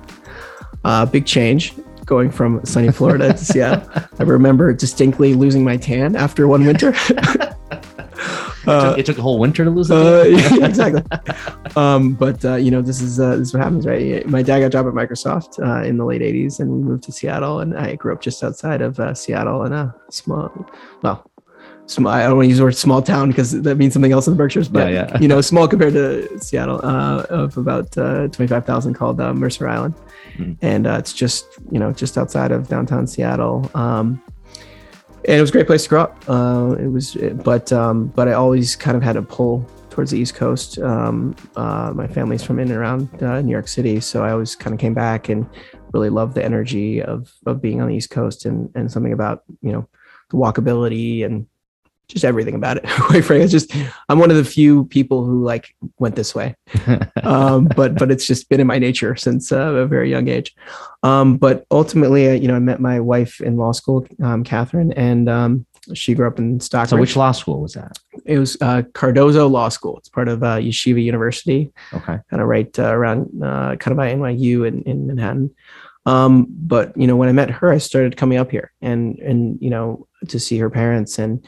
Uh, big change going from sunny Florida to <laughs> Seattle. I remember distinctly losing my tan after one winter. <laughs> it, took, it, took, a whole winter to lose it. Uh, yeah, <laughs> exactly. <laughs> um, but uh, you know, this is uh, this is what happens, right? My dad got a job at Microsoft uh, in the late '80s, and we moved to Seattle. And I grew up just outside of uh, Seattle in a small, well, small, I don't want to use the word small town because that means something else in the Berkshires, but yeah, yeah. you know, small compared to Seattle, uh, of about uh, 25,000 called uh, Mercer Island. Mm-hmm. And uh, it's just, you know, just outside of downtown Seattle. Um, and it was a great place to grow up. Uh, it was, but, um, but I always kind of had a pull towards the East Coast. Um, uh, my family's from in and around New York City. So I always kind of came back and really loved the energy of, of being on the East Coast and, and something about, you know, the walkability and just everything about it. <laughs> Quite frankly, it's just I'm one of the few people who like went this way. <laughs> um, but but it's just been in my nature since uh, a very young age. Um, but ultimately, uh, you know, I met my wife in law school, um, Catherine, and um, she grew up in Stockbridge. So which law school was that? It was uh, Cardozo Law School. It's part of uh, Yeshiva University. Okay. Kind of right uh, around uh, kind of by NYU in, in Manhattan. Um, but you know, when I met her, I started coming up here and and you know to see her parents and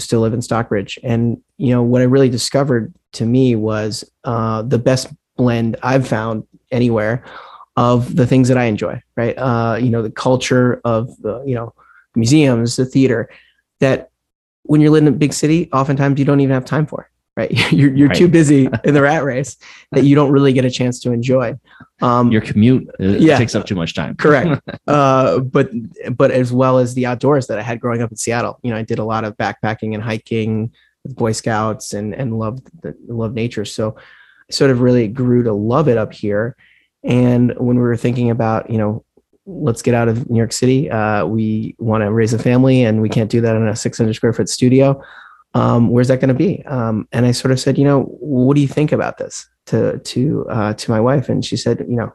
still live in Stockbridge. And you know what I really discovered to me was uh, the best blend I've found anywhere of the things that I enjoy. Right, uh, you know the culture of the you know museums, the theater. That when you're living in a big city, oftentimes you don't even have time for right? <laughs> You're, you're right. too busy <laughs> in the rat race that you don't really get a chance to enjoy. Um, Your commute uh, yeah, takes up too much time. correct. <laughs> Uh, but but as well as the outdoors that I had growing up in Seattle, you know, I did a lot of backpacking and hiking with Boy Scouts and and loved the, loved nature. So I sort of really grew to love it up here. And when we were thinking about, you know, let's get out of New York City, uh, we want to raise a family, and we can't do that in a 600 square foot studio um, where's that going to be? Um, and I sort of said, you know, what do you think about this to to uh, to my wife? And she said, you know,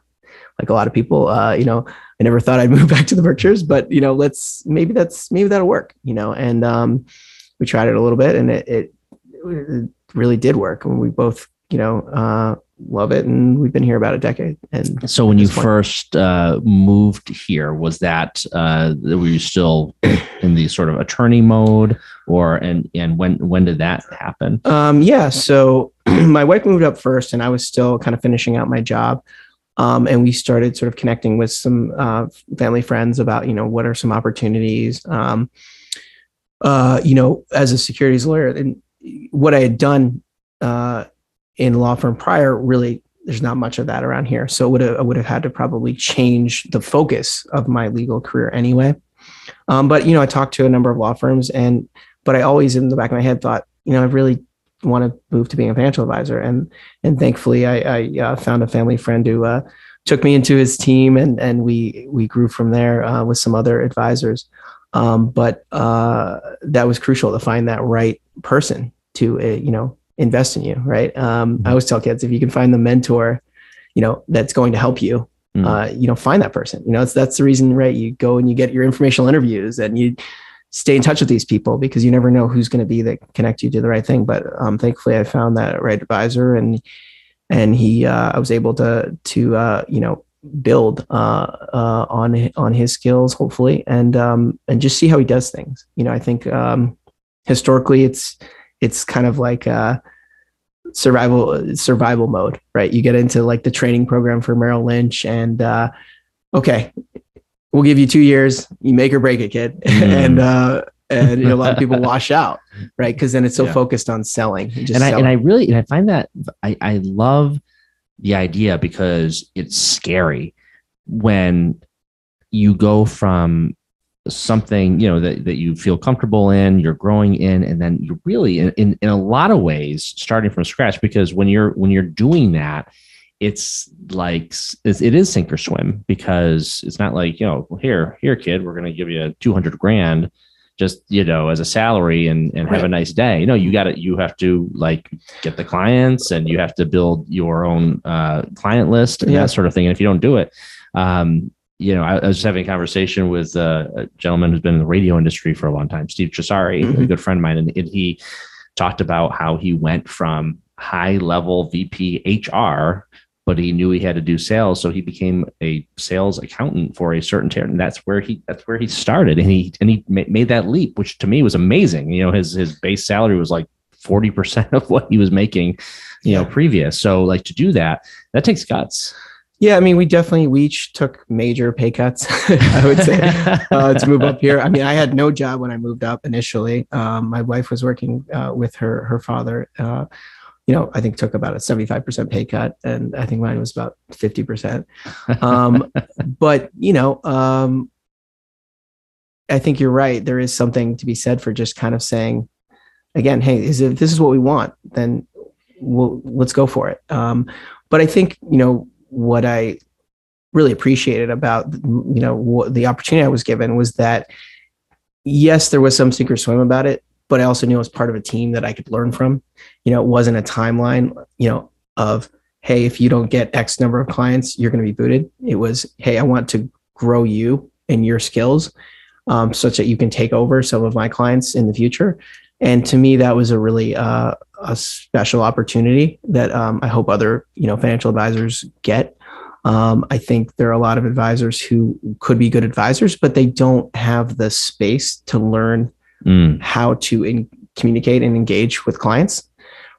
like a lot of people, uh, you know, I never thought I'd <laughs> move back to the Berkshires, but you know, let's maybe that's maybe that'll work, you know. And um, we tried it a little bit, and it, it, it really did work. And we both, you know, uh, love it, and we've been here about a decade. And so, when you point. first uh, moved here, was that uh, were you still <clears throat> in the sort of attorney mode, or and and when when did that happen? Um, yeah, so <clears throat> my wife moved up first, and I was still kind of finishing out my job. Um, and we started sort of connecting with some uh, family friends about you know what are some opportunities um, uh, you know as a securities lawyer and what i had done uh, in law firm prior really there's not much of that around here so would i would have had to probably change the focus of my legal career anyway um, but you know i talked to a number of law firms and but i always in the back of my head thought you know i really want to move to being a financial advisor. And and thankfully, I, I uh, found a family friend who uh, took me into his team, and and we we grew from there uh, with some other advisors. Um, but uh, that was crucial to find that right person to uh, you know invest in you. Right. Um, I always tell kids if you can find the mentor, you know that's going to help you. Mm. you know, find that person. You know, it's that's the reason, right? You go and you get your informational interviews, and you stay in touch with these people because you never know who's going to be that connect you to the right thing. But um, thankfully, I found that right advisor, and and he, uh, I was able to to uh, you know build uh, uh, on on his skills, hopefully, and um, and just see how he does things. You know, I think um, historically, it's it's kind of like uh, survival survival mode, right? You get into like the training program for Merrill Lynch, and uh, okay, we'll give you two years. You make or break it, kid. <laughs> Mm. and uh, and you know, a lot of people <laughs> wash out, right? Because then it's so yeah. focused on selling. And, and I and I really and I find that I I love the idea because it's scary when you go from something you know that, that you feel comfortable in you're growing in and then you're really in, in, in a lot of ways starting from scratch because when you're when you're doing that it's like it is sink or swim because it's not like you know here here kid we're going to give you 200 grand just you know as a salary and and have a nice day. You know you got to you have to like get the clients and you have to build your own uh, client list and yeah. that sort of thing. And if you don't do it um, you know I, I, was having a conversation with uh, a gentleman who's been in the radio industry for a long time steve Chisari, mm-hmm. a good friend of mine and, and he talked about how he went from high level vp hr but he knew he had to do sales, so he became a sales accountant for a certain territory. And that's where he that's where he started, and he and he made that leap, which to me was amazing. You know, his his base salary was like forty percent <laughs> of what he was making, you know, previous. So like to do that, that takes guts. Yeah, I mean, we definitely we each took major pay cuts. <laughs> I would say uh, to move up here. I mean, I had no job when I moved up initially. Um, my wife was working uh, with her her father. Uh, you know, I think took about a 75% pay cut and I think mine was about 50%. Um, <laughs> but, you know, um, I think you're right. There is something to be said for just kind of saying, again, hey, is if this is what we want, then we'll, let's go for it. Um, but I think, you know, what I really appreciated about, you know, what the opportunity I was given was that, yes, there was some sink or swim about it, but I also knew I was part of a team that I could learn from. You know, it wasn't a timeline, you know, of, hey, if you don't get X number of clients, you're going to be booted. It was, hey, I want to grow you and your skills um, such that you can take over some of my clients in the future. And to me, that was a really uh, a special opportunity that um, I hope other, you know, financial advisors get. Um, I think there are a lot of advisors who could be good advisors, but they don't have the space to learn mm. how to in, communicate and engage with clients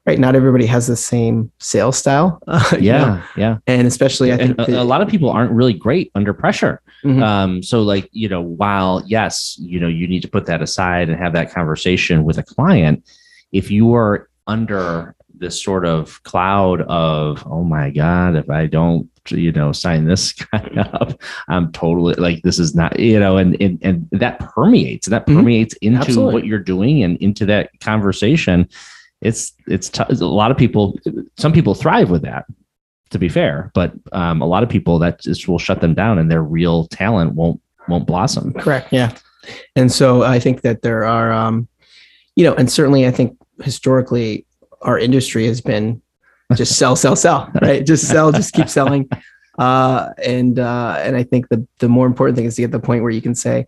right not everybody has the same sales style <laughs> uh, yeah know? yeah and especially i think a, a, lot of people aren't really great under pressure mm-hmm. um, so like you know while yes you know you need to put that aside and have that conversation with a client if you are under this sort of cloud of oh my god if i don't you know sign this <laughs> guy up i'm totally like this is not you know and and, and that permeates that mm-hmm. permeates into Absolutely. what you're doing and into that conversation it's it's t- a lot of people some people thrive with that to be fair but um, a lot of people that just will shut them down and their real talent won't won't blossom correct yeah and so i think that there are um you know and certainly i think historically our industry has been just sell, sell, sell, right? Just sell, just keep selling. Uh, and uh, and I think the the more important thing is to get the point where you can say,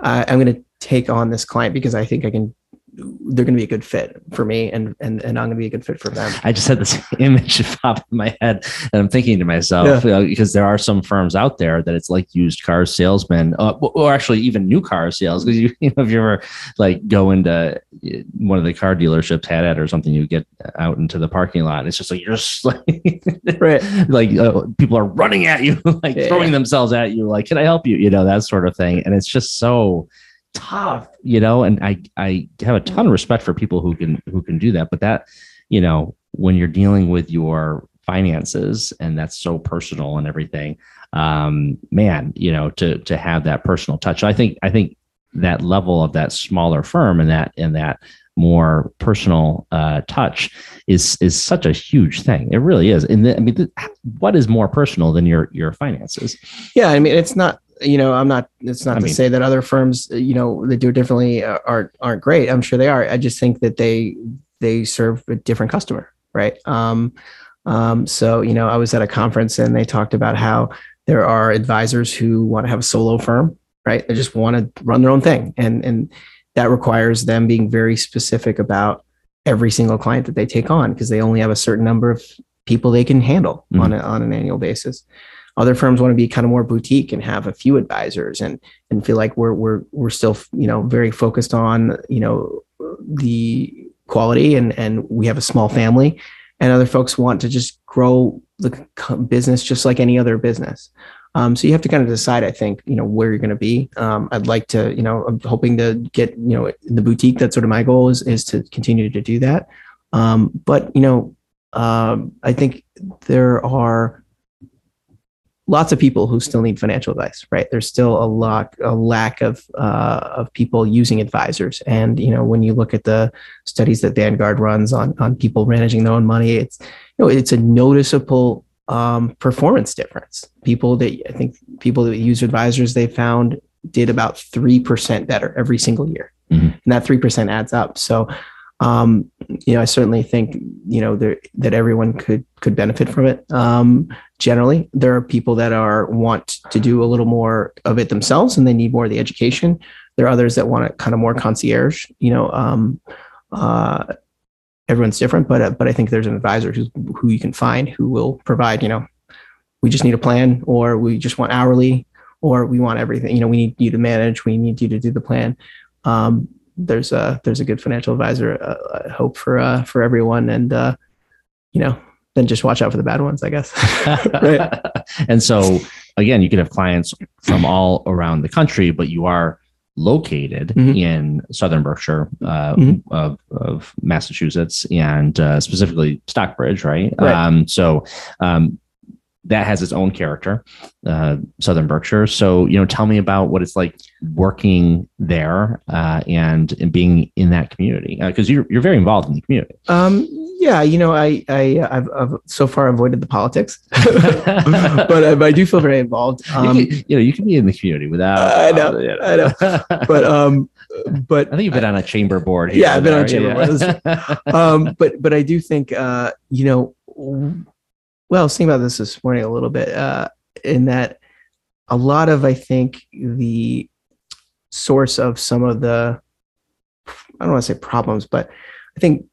I'm going to take on this client because I think I can they're going to be a good fit for me and and and I'm going to be a good fit for them. I just had this <laughs> image pop in my head and I'm thinking to myself yeah. you know, because there are some firms out there that it's like used car salesmen uh, or actually even new car sales because you, <laughs> you know if you ever like go into uh, one of the car dealerships had at or something you get out into the parking lot it's just like you're just <laughs> like right like uh, people are running at you like yeah, throwing themselves at you like can I help you you know that sort of thing and it's just so tough, you know, and I I have a ton of respect for people who can who can do that, but that, you know, when you're dealing with your finances and that's so personal and everything, um, man, you know, to to have that personal touch. I think I think that level of that smaller firm and that and that more personal uh, touch is is such a huge thing. It really is. And the, I mean, the, what is more personal than your your finances? Yeah, I mean, it's not you know, I'm not. It's not I to mean, say that other firms, you know, that do it differently uh, aren't aren't great. I'm sure they are. I just think that they they serve a different customer, right? Um, um, so you know, I was at a conference and they talked about how there are advisors who want to have a solo firm, right? They just want to run their own thing, and and that requires them being very specific about every single client that they take on because they only have a certain number of people they can handle mm-hmm. on a, on an annual basis. Other firms want to be kind of more boutique and have a few advisors and and feel like we're we're we're still you know very focused on you know the quality and and we have a small family and other folks want to just grow the business just like any other business. Um, so you have to kind of decide, I think, you know, where you're going to be. Um, I'd like to, you know, I'm hoping to get, you know, in the boutique. That's sort of my goal is, is to continue to do that. Um, but, you know, um, I think there are lots of people who still need financial advice right? There's still a lot a lack of uh, of people using advisors. And you know when you look at the studies that vanguard runs on on people managing their own money it's you know it's a noticeable um, performance difference. People that i think people that use advisors they found did about 3% better every single year. Mm-hmm. and that 3% adds up. So um, you know, I certainly think you know there, that everyone could could benefit from it. Um, generally, there are people that are want to do a little more of it themselves, and they need more of the education. There are others that want it kind of more concierge. You know, um, uh, everyone's different, but uh, but I think there's an advisor who who you can find who will provide. You know, we just need a plan, or we just want hourly, or we want everything. You know, we need you to manage. We need you to do the plan. Um, there's a there's a good financial advisor. Uh, I hope for uh, for everyone, and uh, you know, then just watch out for the bad ones, I guess. <laughs> <laughs> right. And so again, you could have clients from all around the country, but you are located mm-hmm. in southern Berkshire uh, mm-hmm. of, of, Massachusetts and uh, specifically Stockbridge, right? right. Um, so um, that has its own character, uh, Southern Berkshire. So, you know, tell me about what it's like working there uh, and and being in that community because uh, you're you're very involved in the community. Um, yeah, you know, I I I've, I've so far avoided the politics, <laughs> but um, I do feel very involved. <laughs> Um, you, can, you, know, you can be in the community without. I know, uh, you know. I know, but <laughs> um, but I think you've been on a chamber board. Yeah, I've been there. on a chamber yeah. board. um, but but I do think uh, you know well, I was thinking about this this morning a little bit, uh, in that a lot of, I think, the source of some of the, I don't want to say problems, but I think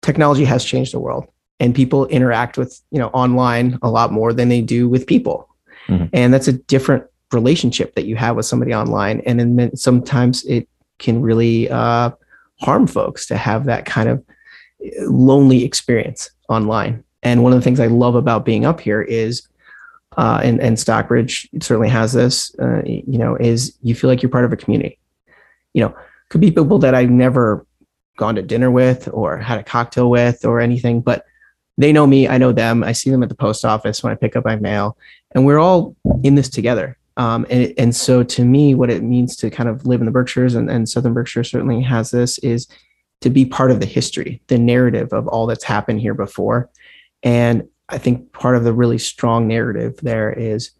technology has changed the world and people interact with, you know, online a lot more than they do with people. Mm-hmm. And that's a different relationship that you have with somebody online. And then sometimes it can really uh, harm folks to have that kind of lonely experience online. And one of the things I love about being up here is, uh, and, and Stockbridge certainly has this, uh, you know, is you feel like you're part of a community. You know, could be people that I've never gone to dinner with or had a cocktail with or anything, but they know me. I know them. I see them at the post office when I pick up my mail, and we're all in this together. Um, and, and so to me, what it means to kind of live in the Berkshires and, and Southern Berkshire certainly has this is to be part of the history, the narrative of all that's happened here before and I think part of the really strong narrative there is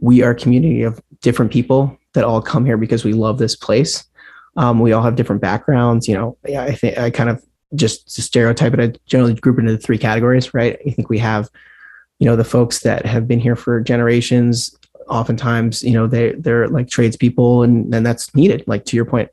we are a community of different people that all come here because we love this place. Um, we all have different backgrounds. You know, I think I kind of just stereotype it. I generally group it into three categories, right? I think we have, you know, the folks that have been here for generations. Oftentimes, you know, they they're like tradespeople, and and that's needed. Like to your point,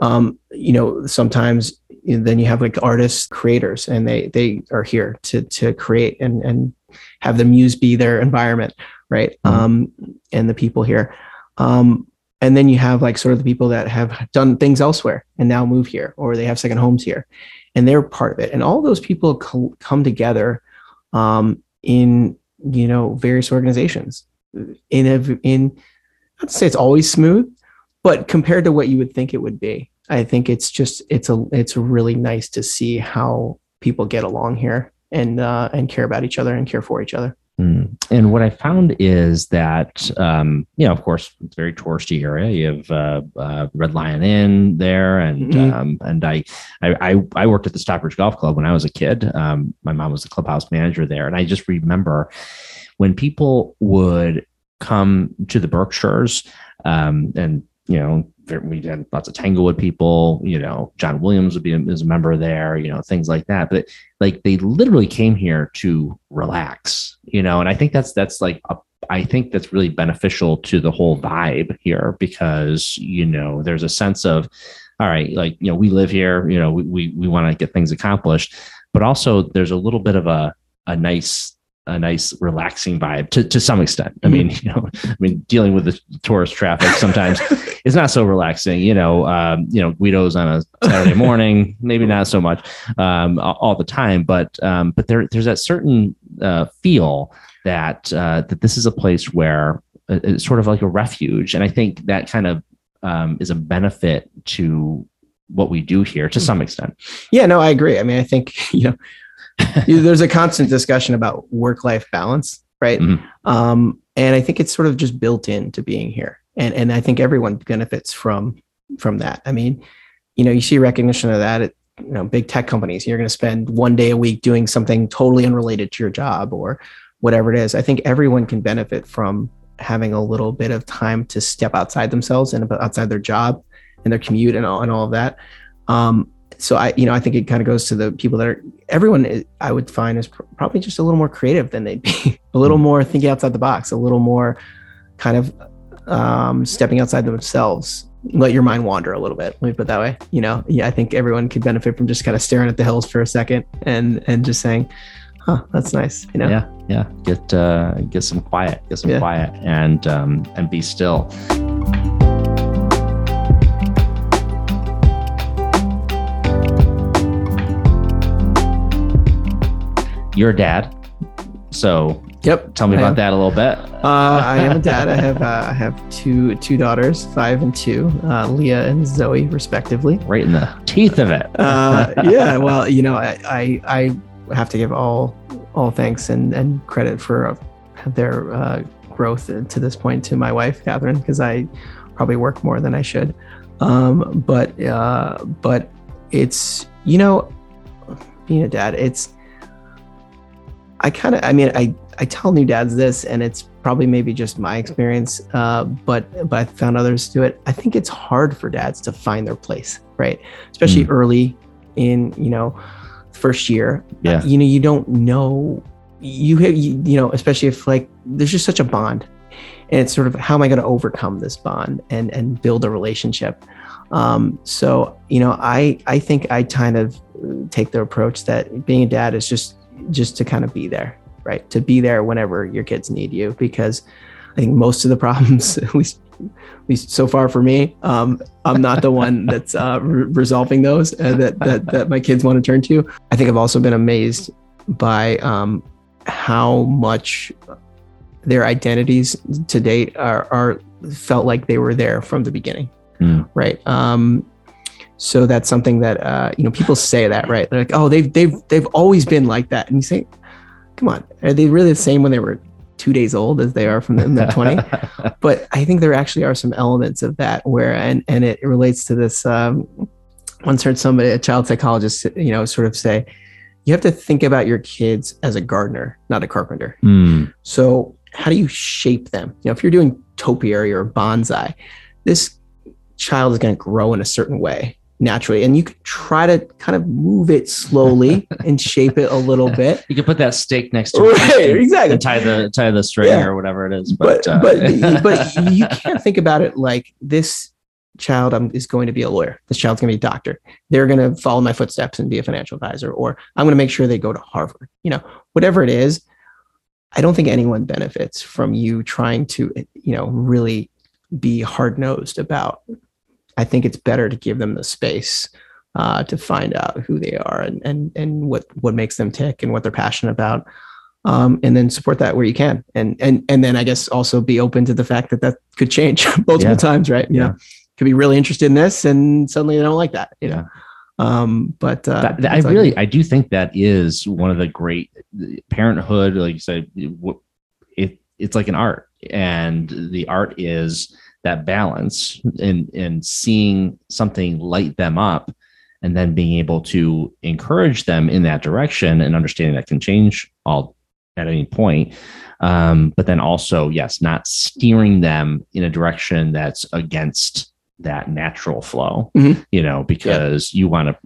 Um, you know, sometimes then you have like artists, creators, and they they are here to to create and and have the muse be their environment, right? Mm-hmm. Um, and the people here. Um, and then you have like sort of the people that have done things elsewhere and now move here or they have second homes here and they're part of it and all those people co- come together um, in you know various organizations in a in not to say it's always smooth but compared to what you would think it would be i think it's just it's a it's really nice to see how people get along here and uh, and care about each other and care for each other Mm. And what I found is that, um, you know, of course, it's a very touristy area. You have uh, uh, Red Lion Inn there, and mm-hmm. um, and I, I I worked at the Stockbridge Golf Club when I was a kid. Um, my mom was the clubhouse manager there, and I just remember when people would come to the Berkshires, um, and you know, we had lots of Tanglewood people, you know, John Williams would be a, as a member there, you know, things like that. But like they literally came here to relax, you know, and I think that's that's like a, I think that's really beneficial to the whole vibe here because you know there's a sense of all right, like you know, we live here, you know, we we, we want to get things accomplished, but also there's a little bit of a a nice a nice relaxing vibe to, to some extent. I mean, you know, I mean, dealing with the tourist traffic sometimes <laughs> is not so relaxing, you know, um, you know, Guido's on a Saturday morning, maybe not so much, um, all the time, but, um, but there, there's that certain, uh, feel that, uh, that this is a place where it's sort of like a refuge. And I think that kind of, um, is a benefit to what we do here to hmm. some extent. Yeah, no, I agree. I mean, I think, <laughs> you know, <laughs> there's a constant discussion about work life balance, right? Mm-hmm. Um, and I think it's sort of just built into being here, and and I think everyone benefits from from that. I mean, you know, you see recognition of that at you know big tech companies. You're going to spend one day a week doing something totally unrelated to your job or whatever it is. I think everyone can benefit from having a little bit of time to step outside themselves and outside their job and their commute and all and all of that. Um, so I, you know, I think it kind of goes to the people that are everyone. I would find is pr- probably just a little more creative than they'd be, <laughs> a little more thinking outside the box, a little more kind of um, stepping outside themselves. Let your mind wander a little bit. Let me put it that way. You know, yeah, I think everyone could benefit from just kind of staring at the hills for a second and and just saying, "Huh, that's nice." You know, yeah, yeah. Get uh, get some quiet, get some yeah. quiet, and um, and be still. You're a dad. So yep. Tell me I about am. that a little bit. Uh, I am a dad. I have uh, I have two two daughters, five and two, uh, Leah and Zoe, respectively. Right in the teeth of it. Uh, yeah. Well, you know, I, I, I have to give all all thanks and and credit for uh, their uh, growth to this point to my wife, Catherine, because I probably work more than I should. Um, but but it's you know, being a dad, it's I kind of, I mean, I, I tell new dads this, and it's probably maybe just my experience, uh, but but I found others do it. I think it's hard for dads to find their place, right? Especially mm. early in you know first year. Yeah, you know, you don't know you, have, you you know, especially if like there's just such a bond, and it's sort of how am I going to overcome this bond and and build a relationship. Um, so you know, I I think I kind of take the approach that being a dad is just just to kind of be there, right? To be there whenever your kids need you, because I think most of the <laughs> problems, at least at least so far for me, um, I'm not the one <laughs> that's uh, re- resolving those uh, that, that that my kids want to turn to. I think I've also been amazed by um, how much their identities to date are, are felt like they were there from the beginning, mm. right? Um, so that's something that uh, you know people say that right. They're like, oh, they've they've they've always been like that, and you say, come on, are they really the same when they were two days old as they are from the, the 20 <laughs> but i think there actually are some elements of that where and and it relates to this um, once heard somebody a child psychologist you know sort of say you have to think about your kids as a gardener not a carpenter. Mm. so how do you shape them? You know if you're doing topiary or bonsai this child is going to grow in a certain way naturally and you can try to kind of move it slowly <laughs> and shape it a little bit you can put that stake next to it right, exactly and tie the tie the string yeah. or whatever it is but but, uh, but, <laughs> but you can't think about it like this child um, is going to be a lawyer. This child's going to be a doctor. They're going to follow my footsteps and be a financial advisor, or I'm going to make sure they go to Harvard. You know, whatever it is, I don't think anyone benefits from you trying to, you know, really be hard nosed about. I think it's better to give them the space uh, to find out who they are and and and what what makes them tick and what they're passionate about um, and then support that where you can and and and then i guess also be open to the fact that that could change <laughs> multiple yeah. times right you yeah. know could be really interested in this and suddenly they don't like that you know um but uh, that, that, i really i do think that is one of the great parenthood like you said it, it's like an art and the art is that balance and and seeing something light them up and then being able to encourage them in that direction and understanding that can change all at any point. Um, but then also, yes, not steering them in a direction that's against that natural flow, mm-hmm. you know, because yeah. you want to.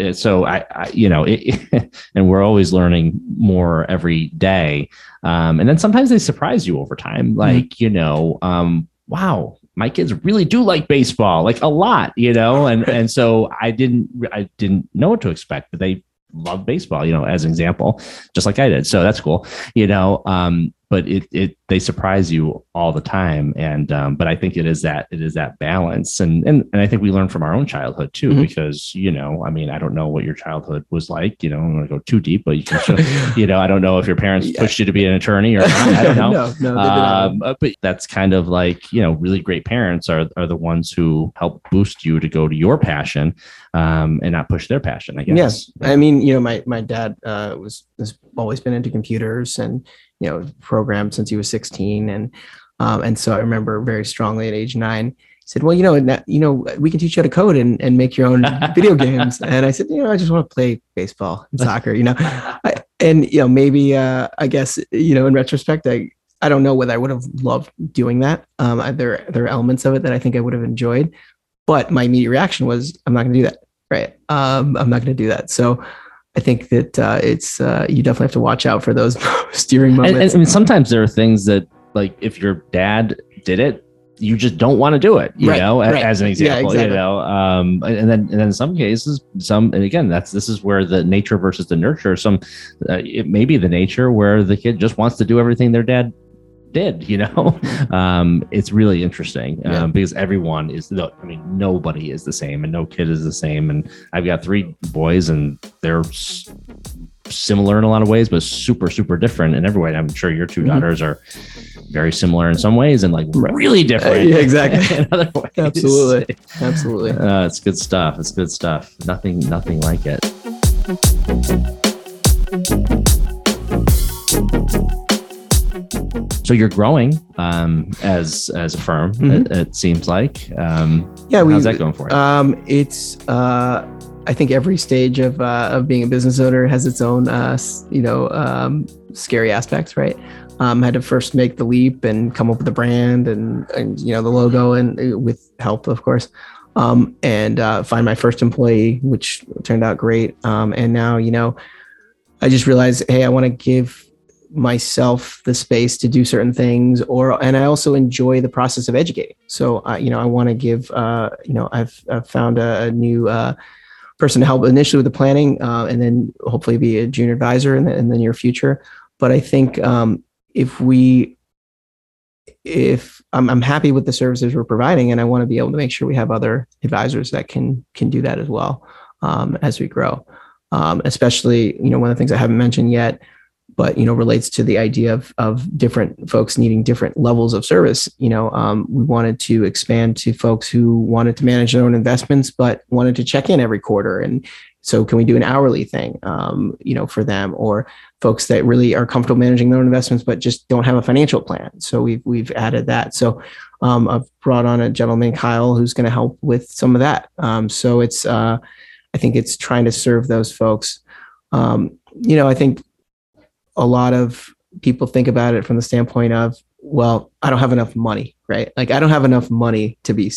Eh, so I, I you know, it, <laughs> and we're always learning more every day. Um, and then sometimes they surprise you over time, mm-hmm. like mm-hmm. you know, um, wow, my kids really do like baseball, like a lot, you know, and <laughs> and so I didn't I didn't know what to expect, but they love baseball, you know, as an example, just like I did. So that's cool, you know. Um, but it it they surprise you all the time, and um, but I think it is that it is that balance, and and and I think we learn from our own childhood too, mm-hmm. because you know, I mean, I don't know what your childhood was like, you know, I'm going to go too deep, but you can, show, <laughs> you know, I don't know if your parents yeah. pushed you to be an attorney or not, I don't <laughs> know. no, no, um, but that's kind of like you know, really great parents are are the ones who help boost you to go to your passion, um, and not push their passion. I guess. Yes, yeah. I mean, you know, my my dad uh, was has always been into computers and you know programmed since he was 16 and um, and so i remember very strongly at age nine he said well you know you know we can teach you how to code and, and make your own <laughs> video games. And i said you know i just want to play baseball and soccer you know? I, and you know maybe uh, i guess you know in retrospect i i don't know whether i would have loved doing that. Um, there there are elements of it that i think i would have enjoyed but my immediate reaction was i'm not going to do that. Right? Um, i'm not going to do that. So I think that uh, it's uh, you definitely have to watch out for those <laughs> steering moments. And, and, sometimes there are things that, like, if your dad did it, you just don't want to do it. You right, know, right. as an example. Yeah, exactly. You know, um, and then and then in some cases, some and again, that's this is where the nature versus the nurture. Some uh, it may be the nature where the kid just wants to do everything their dad did you know? <laughs> Um, it's really interesting yeah. um, because everyone is no i mean nobody is the same and no kid is the same and i've got three boys and they're s- similar in a lot of ways but super super different in every way. I'm sure your 2 mm-hmm. daughters are very similar in some ways and like really different uh, yeah, exactly. <laughs> in other ways. Absolutely. <laughs> Absolutely. Uh, it's good stuff. It's good stuff. Nothing nothing like it so you're growing um, as as a firm. Mm-hmm. It, it, seems like. Um, yeah, we, how's that going for you? Um, it's. Uh, I think every stage of uh, of being a business owner has its own, uh, you know, um, scary aspects, right? Um, I had to first make the leap and come up with the brand and, and you know the logo and uh, with help, of course, um, and uh, find my first employee, which turned out great. Um, and now, you know, I just realized, hey, I want to give myself the space to do certain things or and i also enjoy the process of educating. So uh, you know i want to give uh, you know i've, I've found a, a new uh, person to help initially with the planning uh, and then hopefully be a junior advisor in the, in the near future. But i think um, if we if I'm, I'm happy with the services we're providing and i want to be able to make sure we have other advisors that can can do that as well um, as we grow. Um, especially you know one of the things i haven't mentioned yet but you know relates to the idea of of different folks needing different levels of service you know um, we wanted to expand to folks who wanted to manage their own investments but wanted to check in every quarter. And so can we do an hourly thing um, you know for them or folks that really are comfortable managing their own investments but just don't have a financial plan? So we've we've added that. So um, i've brought on a gentleman kyle who's going to help with some of that. Um, so it's uh, i think it's trying to serve those folks. Um, you know i think a lot of people think about it from the standpoint of, well, I don't have enough money, right? Like I don't have enough money to be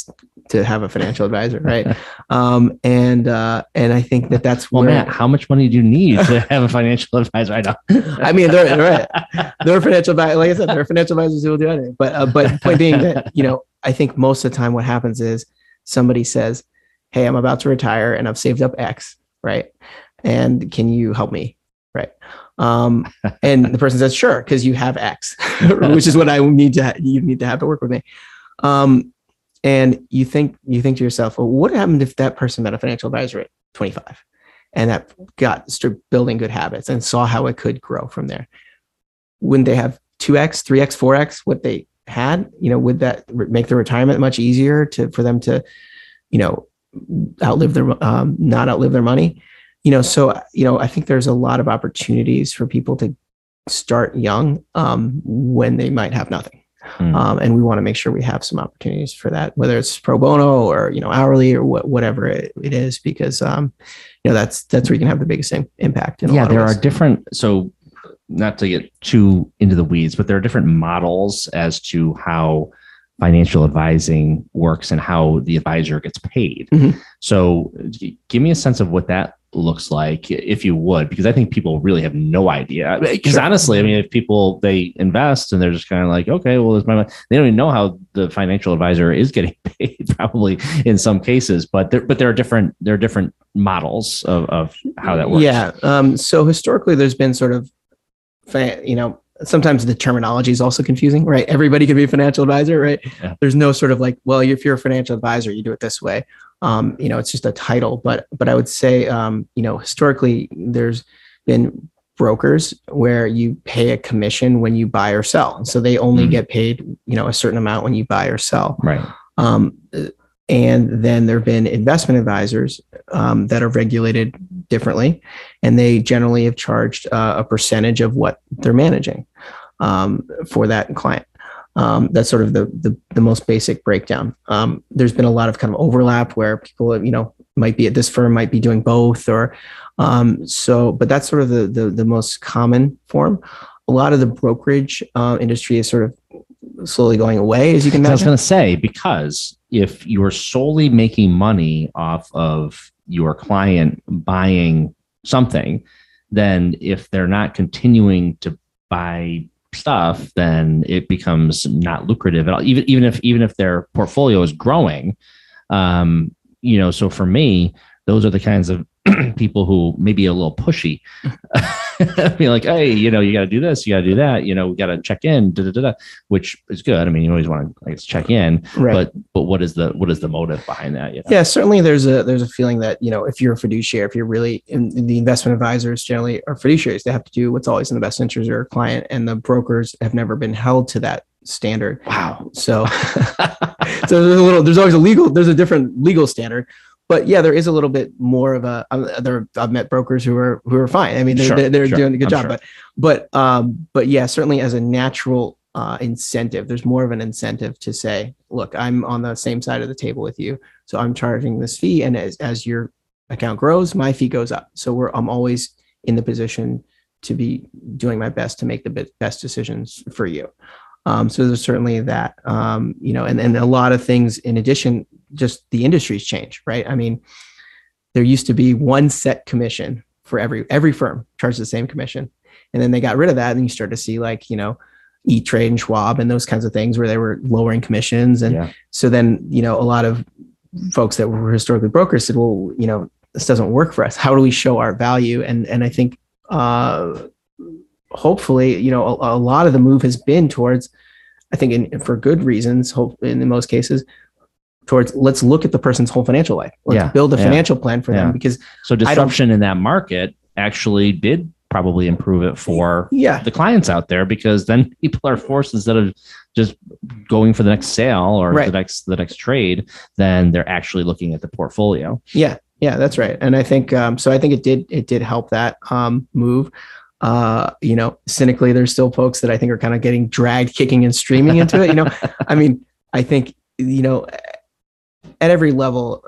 to have a financial advisor, right? <laughs> um, and uh, and I think that that's well, where, Matt, how much money do you need to have a financial advisor? I know. <laughs> I mean, they're right. <laughs> They're financial advisors. Like I said, they're financial advisors who will do anything. But uh, but point being that you know, I think most of the time what happens is somebody says, Hey, I'm about to retire and I've saved up X, right? And can you help me? Right. Um, and the person says, sure, because you have X, <laughs> which is what I need to, ha- you need to have to work with me. Um, and you think, you think to yourself, well, what happened if that person met a financial advisor at 25 and that got started building good habits and saw how it could grow from there? Wouldn't they have 2X, 3X, 4X what they had? You know, would that make the retirement much easier to, for them to, you know, outlive their, um, not outlive their money? You know so you know i think there's a lot of opportunities for people to start young um, when they might have nothing mm. um, and we want to make sure we have some opportunities for that whether it's pro bono or you know hourly or what, whatever it, it is because um, you know that's that's where you can have the biggest impact yeah there are different so not to get too into the weeds but there are different models as to how financial advising works and how the advisor gets paid. Mm-hmm. So, give me a sense of what that looks like if you would because i think people really have no idea because sure. honestly i mean if people they invest and they're just kind of like okay well it's my money they don't even know how the financial advisor is <laughs> getting paid probably in some cases but there but there are different there are different models of, of how that works yeah um, so historically there's been sort of you know sometimes the terminology is also confusing, right? Everybody can be a financial advisor, right? Yeah. There's no sort of like, well, if you're a financial advisor, you do it this way. Um, you know, it's just a title. But but I would say, um, you know, historically, there's been brokers where you pay a commission when you buy or sell, so they only mm get paid, you know, a certain amount when you buy or sell. Right. Um, and then there have been investment advisors um, that are regulated differently, and they generally have charged uh, a percentage of what they're managing um, for that client. Um, that's sort of the, the, the most basic breakdown. Um, there's been a lot of kind of overlap where people, you know, might be at this firm, might be doing both, or um, so. But that's sort of the, the the most common form. A lot of the brokerage uh, industry is sort of slowly going away, as you can imagine. I was going to say because if you're solely making money off of your client buying something, then if they're not continuing to buy stuff, then it becomes not lucrative at all. Even even if even if their portfolio is growing, um, you know. So for me, those are the kinds of <clears throat> people who may be a little pushy. <laughs> Be like hey you know you got to do this you got to do that you know we got to check in da, da, da, da, which is good. I mean you always want to I guess, check in right. but but what is the what is the motive behind that you know? yeah certainly there's a there's a feeling that you know if you're a fiduciary if you're really in, in the investment advisors generally are fiduciaries they have to do what's always in the best interest of your client and the brokers have never been held to that standard. Wow. So <laughs> <laughs> so there's a little there's always a legal there's a different legal standard but yeah, there is a little bit more of a. There, I've met brokers who are who are fine. I mean, they're, sure, they're, they're sure. doing a good I'm job. Sure. But but um, but yeah, certainly as a natural uh, incentive, there's more of an incentive to say, look, I'm on the same side of the table with you, so I'm charging this fee, and as as your account grows, my fee goes up. So we're I'm always in the position to be doing my best to make the best decisions for you. Um, so there's certainly that, um, you know, and, and a lot of things in addition, just the industry's changed, right? I mean, there used to be one set commission for every every firm charged the same commission, and then they got rid of that, and you start to see like you know, E Trade and Schwab and those kinds of things where they were lowering commissions, and yeah. so then you know a lot of folks that were historically brokers said, well, you know, this doesn't work for us. How do we show our value? And and I think uh, hopefully, you know, a, a, lot of the move has been towards, I think, in, for good reasons, hope in most cases, towards let's look at the person's whole financial life. Let's yeah, build a yeah, financial plan for yeah. them because so disruption in that market actually did probably improve it for yeah. the clients out there because then <laughs> people are forced instead of just going for the next sale or right. the next the next trade, then they're actually looking at the portfolio. Yeah, yeah, that's right. And I think um, so. I think it did it did help that um, move uh, you know, cynically, there's still folks that I think are kind of getting dragged kicking and streaming into it. You know, <laughs> I mean, I think, you know, at every level,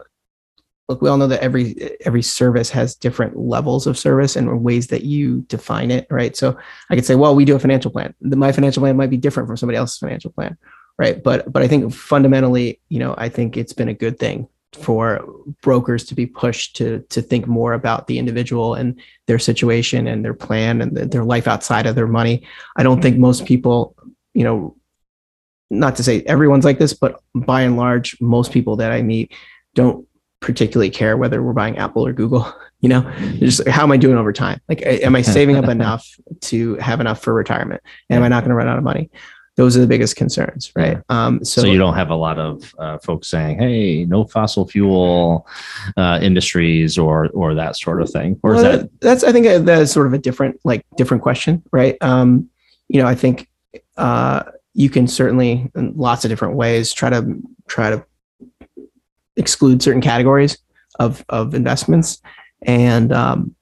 look, we all know that every every service has different levels of service and ways that you define it, right? So I could say, well, we do a financial plan. My financial plan might be different from somebody else's financial plan, right? But but I think fundamentally, you know, I think it's been a good thing for brokers to be pushed to to think more about the individual and their situation and their plan and their life outside of their money. I don't think most people, you know, not to say everyone's like this, but by and large, most people that I meet don't particularly care whether we're buying Apple or Google. <laughs> You know, just how am I doing over time? Like, am I saving up <laughs> enough to have enough for retirement? And am I not going to run out of money? Those are the biggest concerns, right? Um, so, so, you don't have a lot of uh, folks saying, "Hey, no fossil fuel uh, industries" or or that sort of thing. Or well, is that that's I think that's sort of a different like different question, right? Um, you know, I think uh, you can certainly in lots of different ways try to try to exclude certain categories of of investments and um,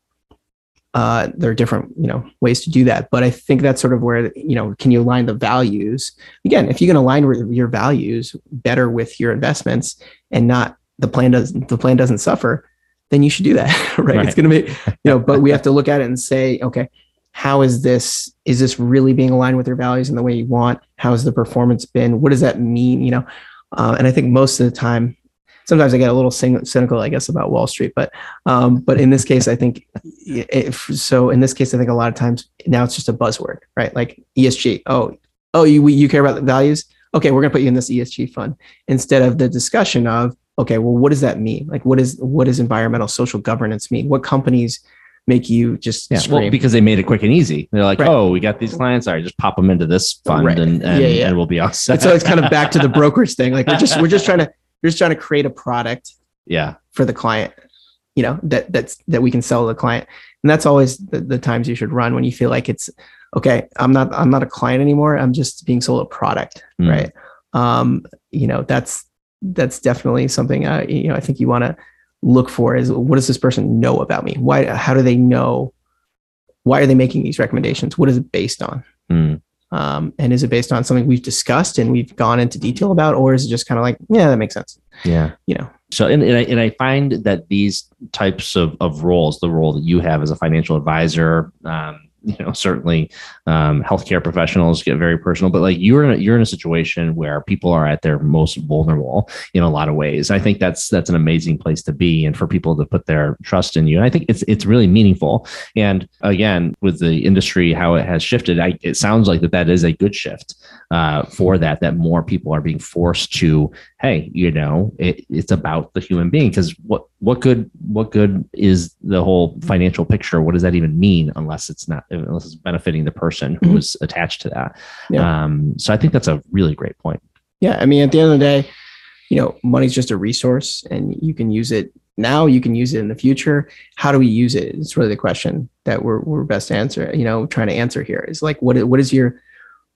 uh, there are different you know ways to do that but i think that's sort of where you know can you align the values again if you can align your values better with your investments and not the plan doesn't the plan doesn't suffer then you should do that right? <laughs> right. it's going to be you know but we have to <laughs> look at it and say okay how is this is this really being aligned with your values in the way you want how has the performance been what does that mean you know uh, and i think most of the time sometimes I get a little cynical, I guess, about Wall Street. But um, but in this case, I think if, so. In this case, I think a lot of times now it's just a buzzword, right? Like ESG. Oh, oh, you you care about the values? Okay, we're gonna put you in this ESG fund instead of the discussion of okay, well, what does that mean? Like, what is what does environmental social governance mean? What companies make you just yeah, well, because they made it quick and easy. They're like, right. oh, we got these clients. All right, just pop them into this fund right. and, and, yeah, yeah. and we'll be all set. so it's kind of back to the brokerage thing. Like we're just we're just trying to you're just trying to create a product yeah for the client you know that that's that we can sell to the client and that's always the, the times you should run when you feel like it's okay i'm not i'm not a client anymore i'm just being sold a product mm. right um you know that's that's definitely something uh, you know i think you want to look for is what does this person know about me why how do they know why are they making these recommendations what is it based on mm. Um, and is it based on something we've discussed and we've gone into detail about, or is it just kind of like, yeah, that makes sense? Yeah. You know. So, and, and, I, and I find that these types of, of roles, the role that you have as a financial advisor, um, you know certainly um, healthcare professionals get very personal but like you're in a, you're in a situation where people are at their most vulnerable in a lot of ways. I think that's that's an amazing place to be and for people to put their trust in you. And i think it's it's really meaningful. And again with the industry how it has shifted I, it sounds like that that is a good shift uh, for that that more people are being forced to hey you know it, it's about the human being. Because what what good what good is the whole financial picture what does that even mean unless it's not unless it's benefiting the person who mm-hmm. attached to that yeah. um, so i think that's a really great point yeah i mean at the end of the day you know money's just a resource and you can use it now you can use it in the future how do we use it it's really the question that we're, we're best answer you know trying to answer here is like what, what is your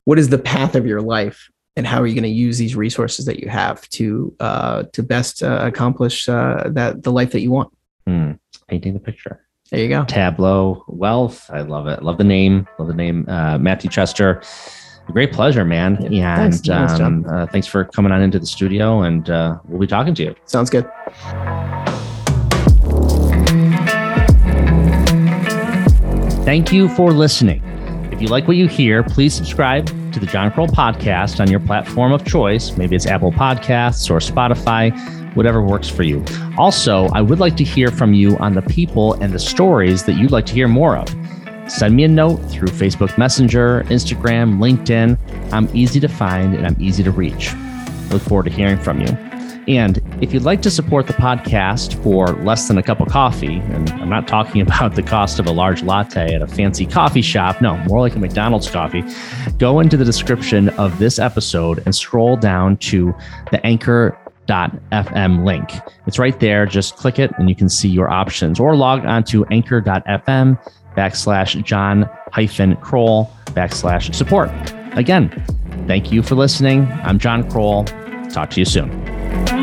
what is the path of your life and how are you going to use these resources that you have to uh, to best uh, accomplish uh, that the life that you want? Mm, painting the picture. There you go. Tableaux wealth i love it. Love the name love the name uh, matthew chester. Great pleasure man. Yeah, and thanks, um, uh, thanks for coming on into the studio and uh, we'll be talking to you. Sounds good. Thank you for listening. If you like what you hear, please subscribe to the John Krol podcast on your platform of choice. Maybe it's Apple Podcasts or Spotify, whatever works for you. Also, I would like to hear from you on the people and the stories that you'd like to hear more of. Send me a note through Facebook Messenger, Instagram, LinkedIn. I'm easy to find and I'm easy to reach. Look forward to hearing from you. And if you'd like to support the podcast for less than a cup of coffee, and I'm not talking <laughs> about the cost of a large latte at a fancy coffee shop, no, more like a McDonald's coffee, go into the description of this episode and scroll down to the anchor FM link. It's right there. Just click it and you can see your options or log on to anchor.fm backslash John hyphen Krol backslash support. Again, thank you for listening. I'm John Krol. Talk to you soon.